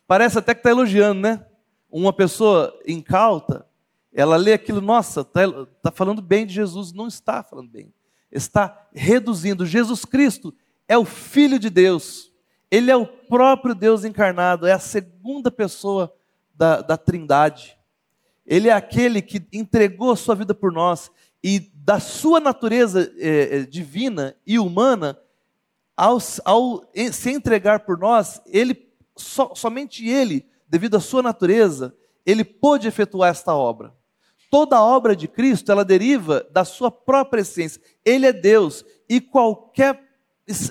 Parece até que está elogiando, né? Uma pessoa incauta, ela lê aquilo, nossa, está tá falando bem de Jesus. Não está falando bem. Está reduzindo. Jesus Cristo é o Filho de Deus. Ele é o próprio Deus encarnado, é a segunda pessoa da, da Trindade. Ele é aquele que entregou a sua vida por nós e da sua natureza é, divina e humana, ao, ao, se entregar por nós, ele, so, somente ele, devido à sua natureza, ele pôde efetuar esta obra. Toda a obra de Cristo, ela deriva da sua própria essência. Ele é Deus e qualquer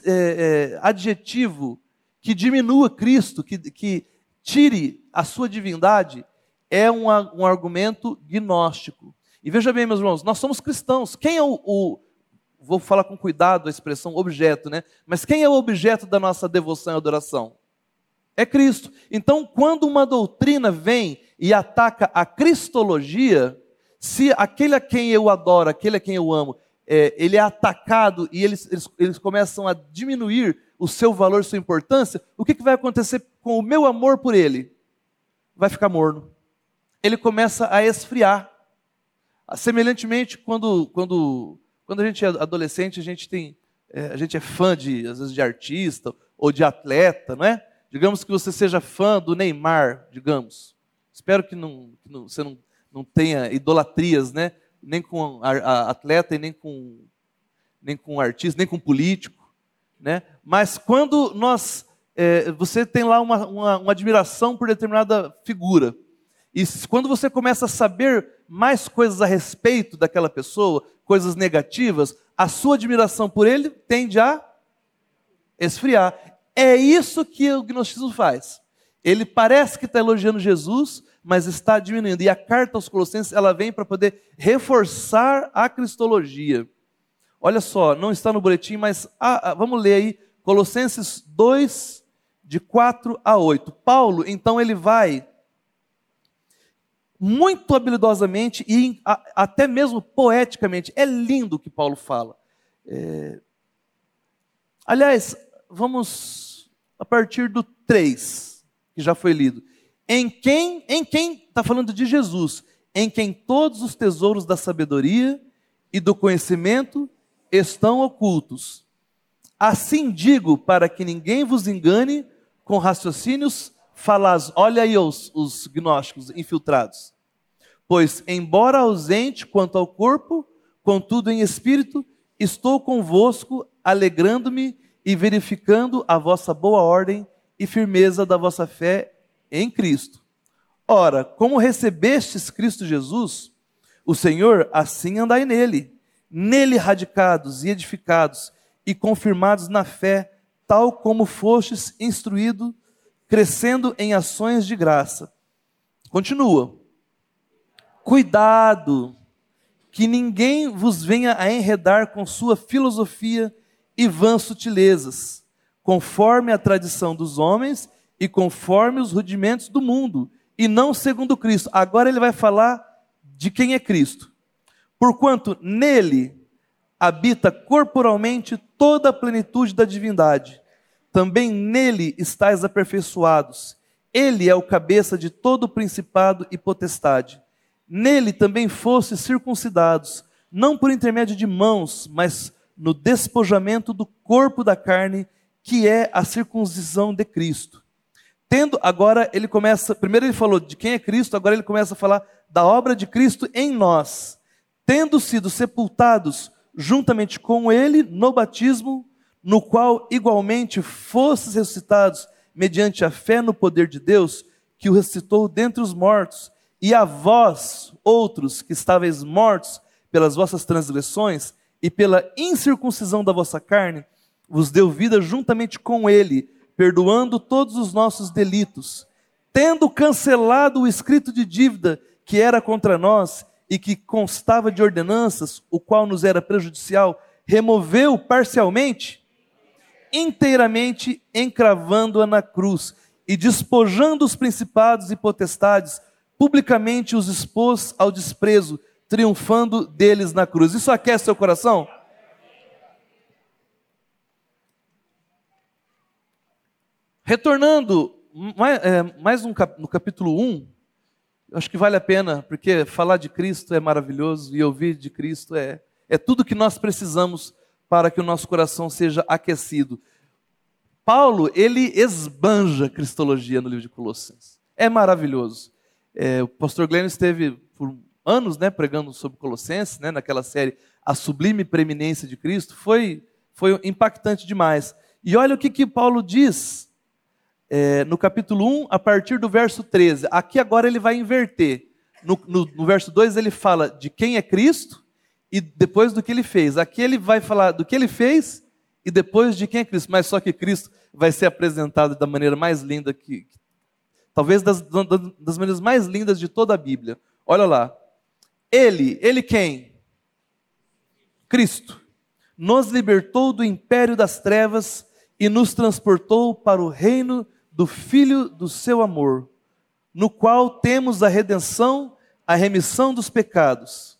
é, é, adjetivo que diminua Cristo, que, que tire a sua divindade, é um, um argumento gnóstico. E veja bem, meus irmãos, nós somos cristãos. Quem é o, o, vou falar com cuidado a expressão objeto, né? Mas quem é o objeto da nossa devoção e adoração? É Cristo. Então, quando uma doutrina vem e ataca a cristologia, se aquele a quem eu adoro, aquele a quem eu amo, é, ele é atacado e eles, eles, eles, começam a diminuir o seu valor, sua importância, o que, que vai acontecer com o meu amor por ele? Vai ficar morno. Ele começa a esfriar. Semelhantemente, quando, quando, quando a gente é adolescente, a gente tem, é, a gente é fã de, às vezes, de artista ou de atleta, não é? Digamos que você seja fã do Neymar, digamos. Espero que, não, que não, você não, não tenha idolatrias, né? Nem com atleta e nem com, nem com artista, nem com político, né? Mas quando nós, é, você tem lá uma, uma, uma admiração por determinada figura, e quando você começa a saber mais coisas a respeito daquela pessoa, coisas negativas, a sua admiração por ele tende a esfriar. É isso que o gnosticismo faz. Ele parece que está elogiando Jesus, mas está diminuindo. E a carta aos Colossenses ela vem para poder reforçar a cristologia. Olha só, não está no boletim, mas ah, ah, vamos ler aí Colossenses 2, de 4 a 8. Paulo, então, ele vai muito habilidosamente e até mesmo poeticamente. É lindo o que Paulo fala. É... Aliás, vamos a partir do 3, que já foi lido. Em quem, em quem está falando de Jesus, em quem todos os tesouros da sabedoria e do conhecimento estão ocultos. Assim digo, para que ninguém vos engane com raciocínios falaz. Olha aí os, os gnósticos infiltrados. Pois, embora ausente quanto ao corpo, contudo em espírito, estou convosco, alegrando-me e verificando a vossa boa ordem e firmeza da vossa fé em Cristo. Ora, como recebestes Cristo Jesus, o Senhor, assim andai nele, nele radicados e edificados e confirmados na fé, tal como fostes instruído, crescendo em ações de graça. Continua. Cuidado, que ninguém vos venha a enredar com sua filosofia e vãs sutilezas, conforme a tradição dos homens e conforme os rudimentos do mundo, e não segundo Cristo. Agora ele vai falar de quem é Cristo. Porquanto nele habita corporalmente toda a plenitude da divindade. Também nele estáis aperfeiçoados. Ele é o cabeça de todo o principado e potestade. Nele também fostes circuncidados, não por intermédio de mãos, mas no despojamento do corpo da carne, que é a circuncisão de Cristo. Tendo, agora ele começa, primeiro ele falou de quem é Cristo, agora ele começa a falar da obra de Cristo em nós. Tendo sido sepultados juntamente com ele no batismo, no qual igualmente fostes ressuscitados mediante a fé no poder de Deus, que o ressuscitou dentre os mortos, e a vós, outros que estáveis mortos pelas vossas transgressões e pela incircuncisão da vossa carne, vos deu vida juntamente com ele, perdoando todos os nossos delitos, tendo cancelado o escrito de dívida que era contra nós e que constava de ordenanças, o qual nos era prejudicial, removeu parcialmente, inteiramente encravando-a na cruz e despojando os principados e potestades, publicamente os expôs ao desprezo, triunfando deles na cruz. Isso aquece seu coração? Retornando mais, é, mais um, no capítulo 1, acho que vale a pena, porque falar de Cristo é maravilhoso e ouvir de Cristo é, é tudo que nós precisamos para que o nosso coração seja aquecido. Paulo, ele esbanja cristologia no livro de Colossenses. É maravilhoso. É, o pastor Glenn esteve por anos né, pregando sobre Colossenses, né, naquela série A Sublime Preeminência de Cristo. Foi, foi impactante demais. E olha o que, que Paulo diz é, no capítulo 1, a partir do verso 13. Aqui agora ele vai inverter. No, no, no, verso 2 ele fala de quem é Cristo e depois do que ele fez. Aqui ele vai falar do que ele fez e depois de quem é Cristo. Mas só que Cristo vai ser apresentado da maneira mais linda que. talvez das, das maneiras mais lindas de toda a Bíblia. Olha lá. Ele, ele quem? Cristo. Nos libertou do império das trevas e nos transportou para o reino do Filho do seu amor, no qual temos a redenção, a remissão dos pecados.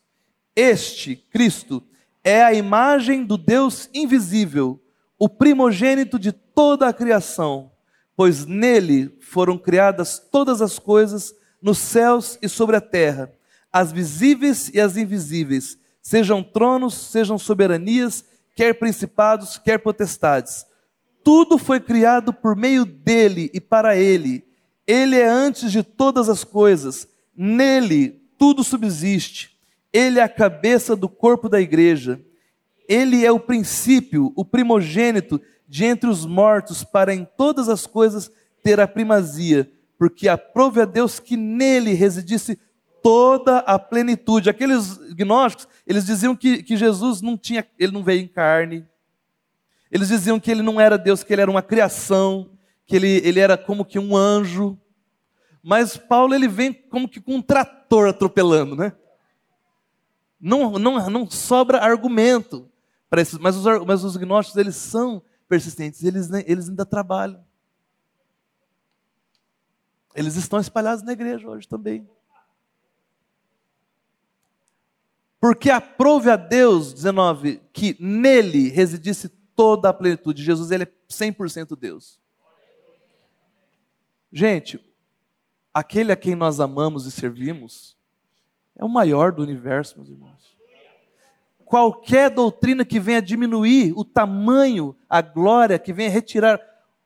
Este, Cristo, é a imagem do Deus invisível, o primogênito de toda a criação, pois nele foram criadas todas as coisas nos céus e sobre a terra, as visíveis e as invisíveis, sejam tronos, sejam soberanias, quer principados, quer potestades tudo foi criado por meio dele e para ele. Ele é antes de todas as coisas. Nele tudo subsiste. Ele é a cabeça do corpo da igreja. Ele é o princípio, o primogênito de entre os mortos, para em todas as coisas ter a primazia, porque aprove a Deus que nele residisse toda a plenitude. Aqueles gnósticos, eles diziam que, que Jesus não tinha, ele não veio em carne, Eles diziam que ele não era Deus, que ele era uma criação, que ele, ele era como que um anjo. Mas Paulo ele vem como que com um trator atropelando, né? Não, não, não sobra argumento para esses, mas os, mas os gnósticos eles são persistentes, eles, eles ainda trabalham. Eles estão espalhados na igreja hoje também. Porque aprove a Deus, 19, que nele residisse toda a plenitude. Jesus ele é 100% Deus. Gente, aquele a quem nós amamos e servimos é o maior do universo, meus irmãos. Qualquer doutrina que venha diminuir o tamanho, a glória, que venha retirar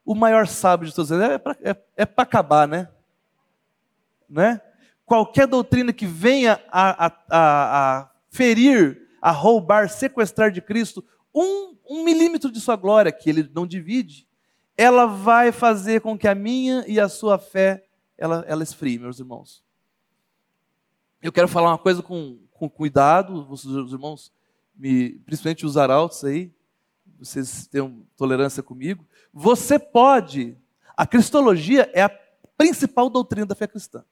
o maior sábio de todos, é para é, é acabar, né? né? Qualquer doutrina que venha a, a, a, a ferir, a roubar, sequestrar de Cristo um, um milímetro de sua glória, que ele não divide, ela vai fazer com que a minha e a sua fé ela, ela esfrie, meus irmãos. Eu quero falar uma coisa com, com cuidado, os irmãos, me, principalmente os arautos aí, vocês tenham tolerância comigo. Você pode, a cristologia é a principal doutrina da fé cristã.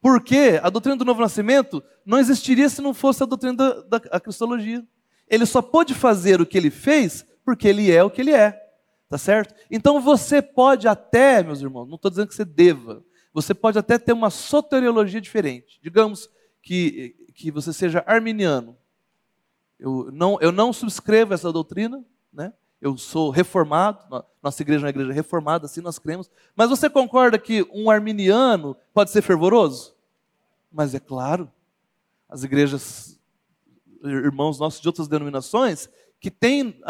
Porque a doutrina do novo nascimento não existiria se não fosse a doutrina da, da cristologia. Ele só pôde fazer o que ele fez porque ele é o que ele é. Tá certo? Então você pode até, meus irmãos, não estou dizendo que você deva, você pode até ter uma soteriologia diferente. Digamos que, que você seja arminiano. Eu não, eu não subscrevo essa doutrina, né? eu sou reformado, nossa igreja é uma igreja reformada, assim nós cremos. Mas você concorda que um arminiano pode ser fervoroso? Mas é claro, as igrejas, irmãos nossos de outras denominações, que tem,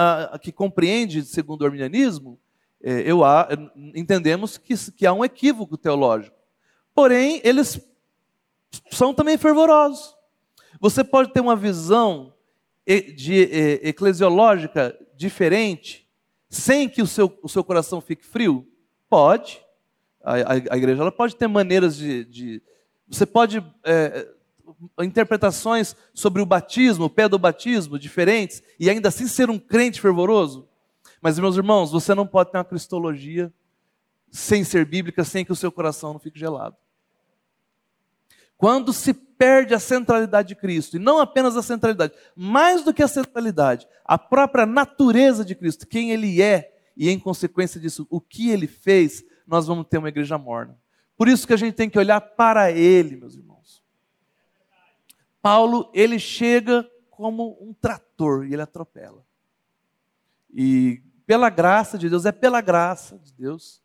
que compreende segundo o arminianismo, é, eu, entendemos que, que há um equívoco teológico. Porém, eles são também fervorosos. Você pode ter uma visão de, eclesiológica diferente, sem que o seu, o seu coração fique frio? Pode. A, a, a igreja ela pode ter maneiras de, de você pode. É, interpretações sobre o batismo, o pé do batismo, diferentes, e ainda assim ser um crente fervoroso. Mas, meus irmãos, você não pode ter uma cristologia sem ser bíblica, sem que o seu coração não fique gelado. Quando se perde a centralidade de Cristo, e não apenas a centralidade, mais do que a centralidade, a própria natureza de Cristo, quem Ele é, e em consequência disso, o que Ele fez, nós vamos ter uma igreja morna. Por isso que a gente tem que olhar para ele, meus irmãos. Paulo, ele chega como um trator e ele atropela. E pela graça de Deus, é pela graça de Deus,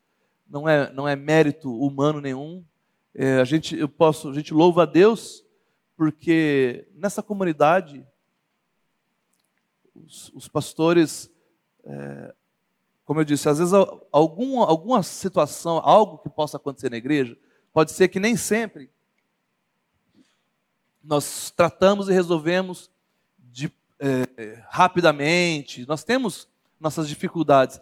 não é, não é mérito humano nenhum. É, a, gente, eu posso, a gente louva a Deus porque nessa comunidade os, os pastores é, como eu disse, às vezes algum, alguma situação, algo que possa acontecer na igreja, pode ser que nem sempre nós tratamos e resolvemos de, é, rapidamente, nós temos nossas dificuldades,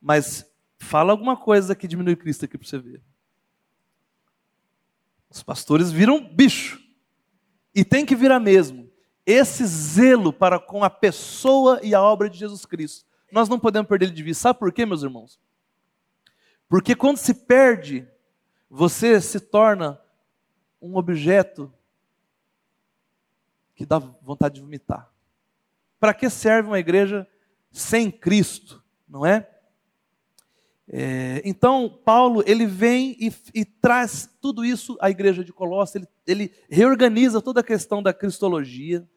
mas fala alguma coisa que diminui Cristo aqui para você ver. Os pastores viram bicho, e tem que virar mesmo. Esse zelo para com a pessoa e a obra de Jesus Cristo nós não podemos perder de vista. Sabe por quê, meus irmãos? Porque quando se perde, você se torna um objeto que dá vontade de vomitar. Para que serve uma igreja sem Cristo, não é? é então, Paulo, ele vem e, e, traz tudo isso à igreja de Colossos, ele, ele reorganiza toda a questão da cristologia.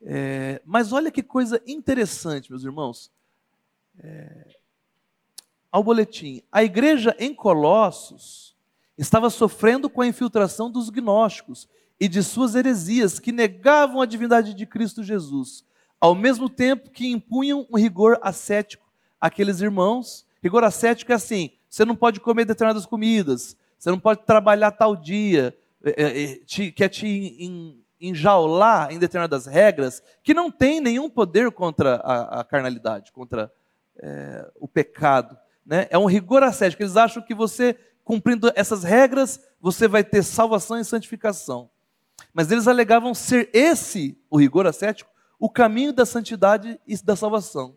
É, mas olha que coisa interessante, meus irmãos é, ao boletim. A igreja em Colossos estava sofrendo com a infiltração dos gnósticos e de suas heresias que negavam a divindade de Cristo Jesus, ao mesmo tempo que impunham um rigor ascético àqueles irmãos. Rigor ascético é assim: você não pode comer determinadas comidas, você não pode trabalhar tal dia, é, é, é quer te enjaular em determinadas regras que não tem nenhum poder contra a, a carnalidade, contra é, o pecado. Né? É um rigor ascético. Eles acham que você, cumprindo essas regras, você vai ter salvação e santificação. Mas eles alegavam ser esse, o rigor ascético, o caminho da santidade e da salvação.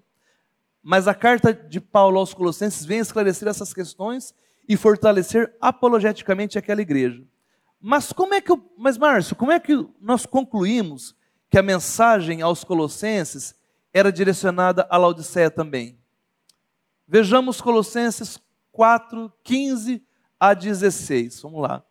Mas a carta de Paulo aos Colossenses vem esclarecer essas questões e fortalecer apologeticamente aquela igreja. Mas como é que, eu, mas Márcio, como é que nós concluímos que a mensagem aos Colossenses era direcionada à Laodiceia também? Vejamos Colossenses 4, 15 a 16. Vamos lá.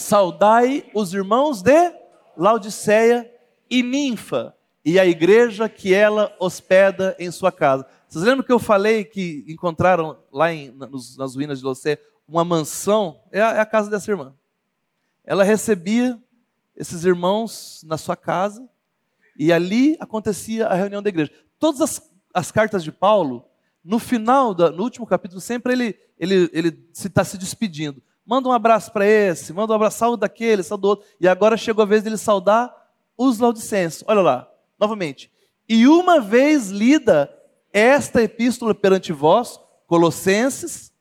Saudai os irmãos de Laodiceia e Ninfa, e a igreja que ela hospeda em sua casa. Vocês lembram que eu falei que encontraram lá em, nas, nas ruínas de Laodiceia uma mansão? É a, é a casa dessa irmã. Ela recebia esses irmãos na sua casa e ali acontecia a reunião da igreja. Todas as, as cartas de Paulo, no final, da, no último capítulo, sempre ele ele ele está se, se despedindo. Manda um abraço para esse, manda um abraço, saúde daquele, saúde do outro. E agora chegou a vez dele saudar os laudicenses. Olha lá, novamente. E uma vez lida esta epístola perante vós, Colossenses,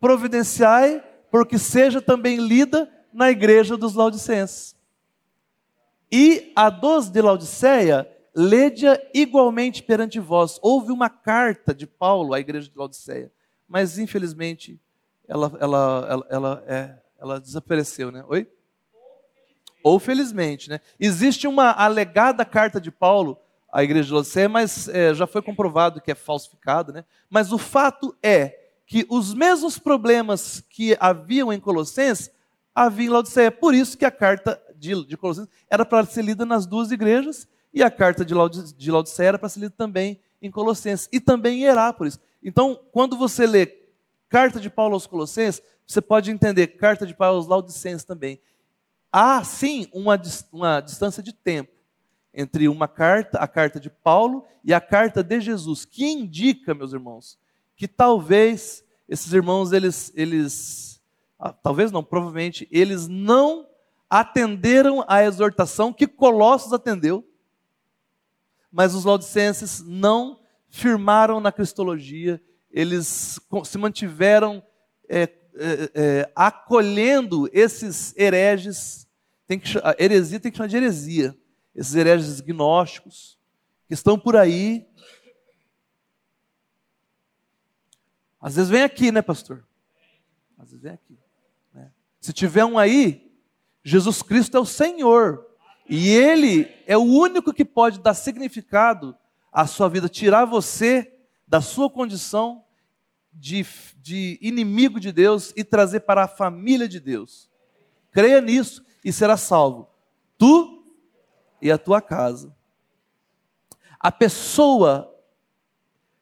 providenciai, porque seja também lida na igreja dos laudicenses. E a dos de Laodiceia, lede-a igualmente perante vós. Houve uma carta de Paulo à igreja de Laodiceia, mas infelizmente ela, ela, ela, ela, é, ela desapareceu, né? Oi? Ou felizmente, né? Existe uma alegada carta de Paulo à igreja de Laodiceia, mas é, já foi comprovado que é falsificado, né? Mas o fato é que os mesmos problemas que haviam em Colossenses haviam em Laodiceia. Por isso que a carta de, de Colossenses era para ser lida nas duas igrejas e a carta de, Laodice, de Laodiceia era para ser lida também em Colossenses e também em Herápolis. Então, quando você lê carta de Paulo aos Colossenses, você pode entender carta de Paulo aos Laodicenses também. Há, sim, uma, uma distância de tempo entre uma carta, a carta de Paulo e a carta de Jesus, que indica, meus irmãos, que talvez esses irmãos, eles, eles ah, talvez não, provavelmente, eles não atenderam à exortação que Colossos atendeu, mas os laudicenses não firmaram na cristologia, eles se mantiveram é, é, é, acolhendo esses hereges, tem que, heresia tem que chamar de heresia, esses hereges gnósticos, que estão por aí. Às vezes vem aqui, né, pastor? Às vezes vem aqui. Né? Se tiver um aí, Jesus Cristo é o Senhor. E Ele é o único que pode dar significado à sua vida, tirar você da sua condição de, de inimigo de Deus e trazer para a família de Deus. Creia nisso e será salvo. Tu e a tua casa. A pessoa,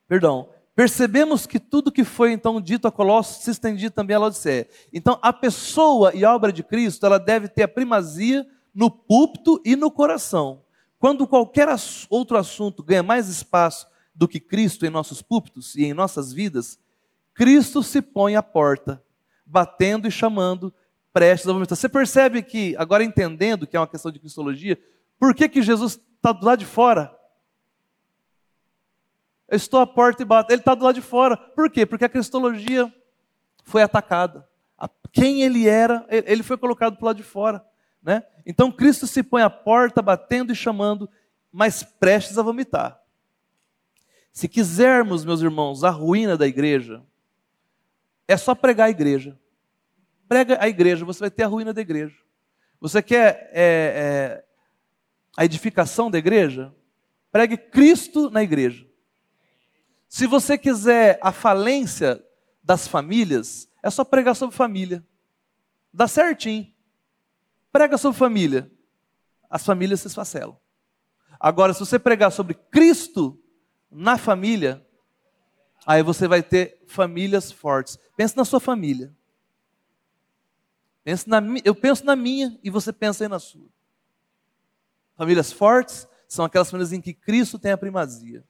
perdão, Percebemos que tudo que foi então dito a Colossos se estendia também a Laodiceia. Então, a pessoa e a obra de Cristo, ela deve ter a primazia no púlpito e no coração. Quando qualquer outro assunto ganha mais espaço do que Cristo em nossos púlpitos e em nossas vidas, Cristo se põe à porta, batendo e chamando, prestes a vomitar. Você percebe que, agora entendendo que é uma questão de cristologia, por que, que Jesus está do lado de fora? Eu estou à porta e bato. Ele está do lado de fora. Por quê? Porque a cristologia foi atacada. Quem ele era, ele foi colocado para lado de fora. Né? Então Cristo se põe à porta, batendo e chamando, mas prestes a vomitar. Se quisermos, meus irmãos, a ruína da igreja, é só pregar a igreja. Prega a igreja, você vai ter a ruína da igreja. Você quer é, é, a edificação da igreja? Pregue Cristo na igreja. Se você quiser a falência das famílias, é só pregar sobre família. Dá certinho. Prega sobre família. As famílias se esfacelam. Agora, se você pregar sobre Cristo na família, aí você vai ter famílias fortes. Pense na sua família. Pense na, eu penso na minha e você pensa aí na sua. Famílias fortes são aquelas famílias em que Cristo tem a primazia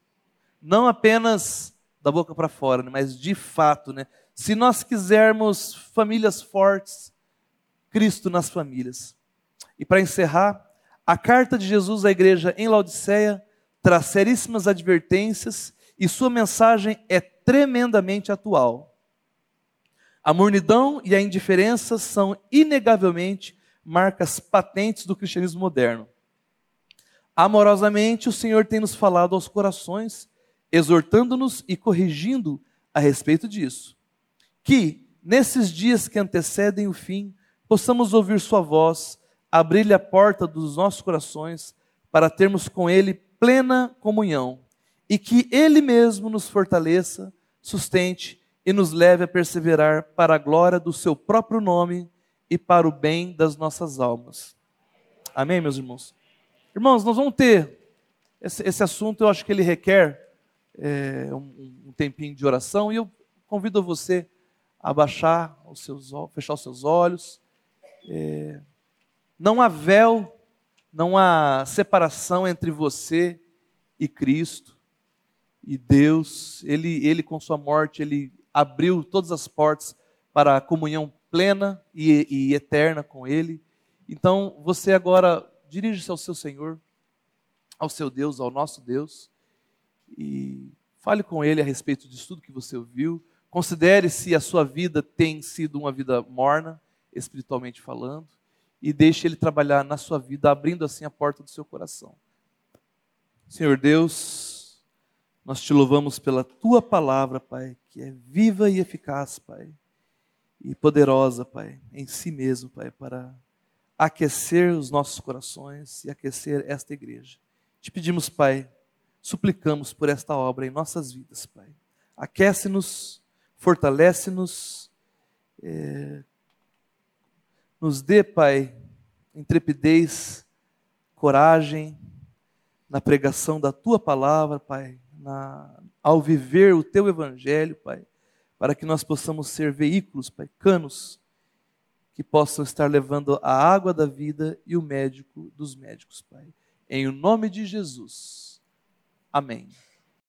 não apenas da boca para fora, né, mas de fato, né? Se nós quisermos famílias fortes, Cristo nas famílias. E para encerrar, a carta de Jesus à igreja em Laodiceia traz seríssimas advertências e sua mensagem é tremendamente atual. A mornidão e a indiferença são inegavelmente marcas patentes do cristianismo moderno. Amorosamente, o Senhor tem nos falado aos corações exortando-nos e corrigindo a respeito disso. Que, nesses dias que antecedem o fim, possamos ouvir Sua voz, abrir-lhe a porta dos nossos corações, para termos com Ele plena comunhão, e que Ele mesmo nos fortaleça, sustente e nos leve a perseverar para a glória do Seu próprio nome e para o bem das nossas almas. Amém, meus irmãos? Irmãos, nós vamos ter esse, esse assunto, eu acho que ele requer é, um, um, tempinho de oração e eu convido você a baixar os seus, fechar os seus olhos. É, não há véu, não há separação entre você e Cristo e Deus. Ele, ele com sua morte, ele abriu todas as portas para a comunhão plena e, e eterna com Ele. Então, você agora dirige-se ao seu Senhor, ao seu Deus, ao nosso Deus, e fale com Ele a respeito disso tudo que você ouviu. Considere se a sua vida tem sido uma vida morna, espiritualmente falando, e deixe Ele trabalhar na sua vida, abrindo assim a porta do seu coração. Senhor Deus, nós te louvamos pela tua palavra, Pai, que é viva e eficaz, Pai e poderosa, Pai, em si mesmo, Pai, para aquecer os nossos corações e aquecer esta igreja. Te pedimos, Pai, suplicamos por esta obra em nossas vidas, Pai. Aquece-nos, fortalece-nos, é, nos dê, Pai, intrepidez, coragem na pregação da Tua palavra, Pai, na, ao viver o Teu Evangelho, Pai para que nós possamos ser veículos, Pai, canos, que possam estar levando a água da vida e o médico dos médicos, Pai. Em o nome de Jesus. Amém.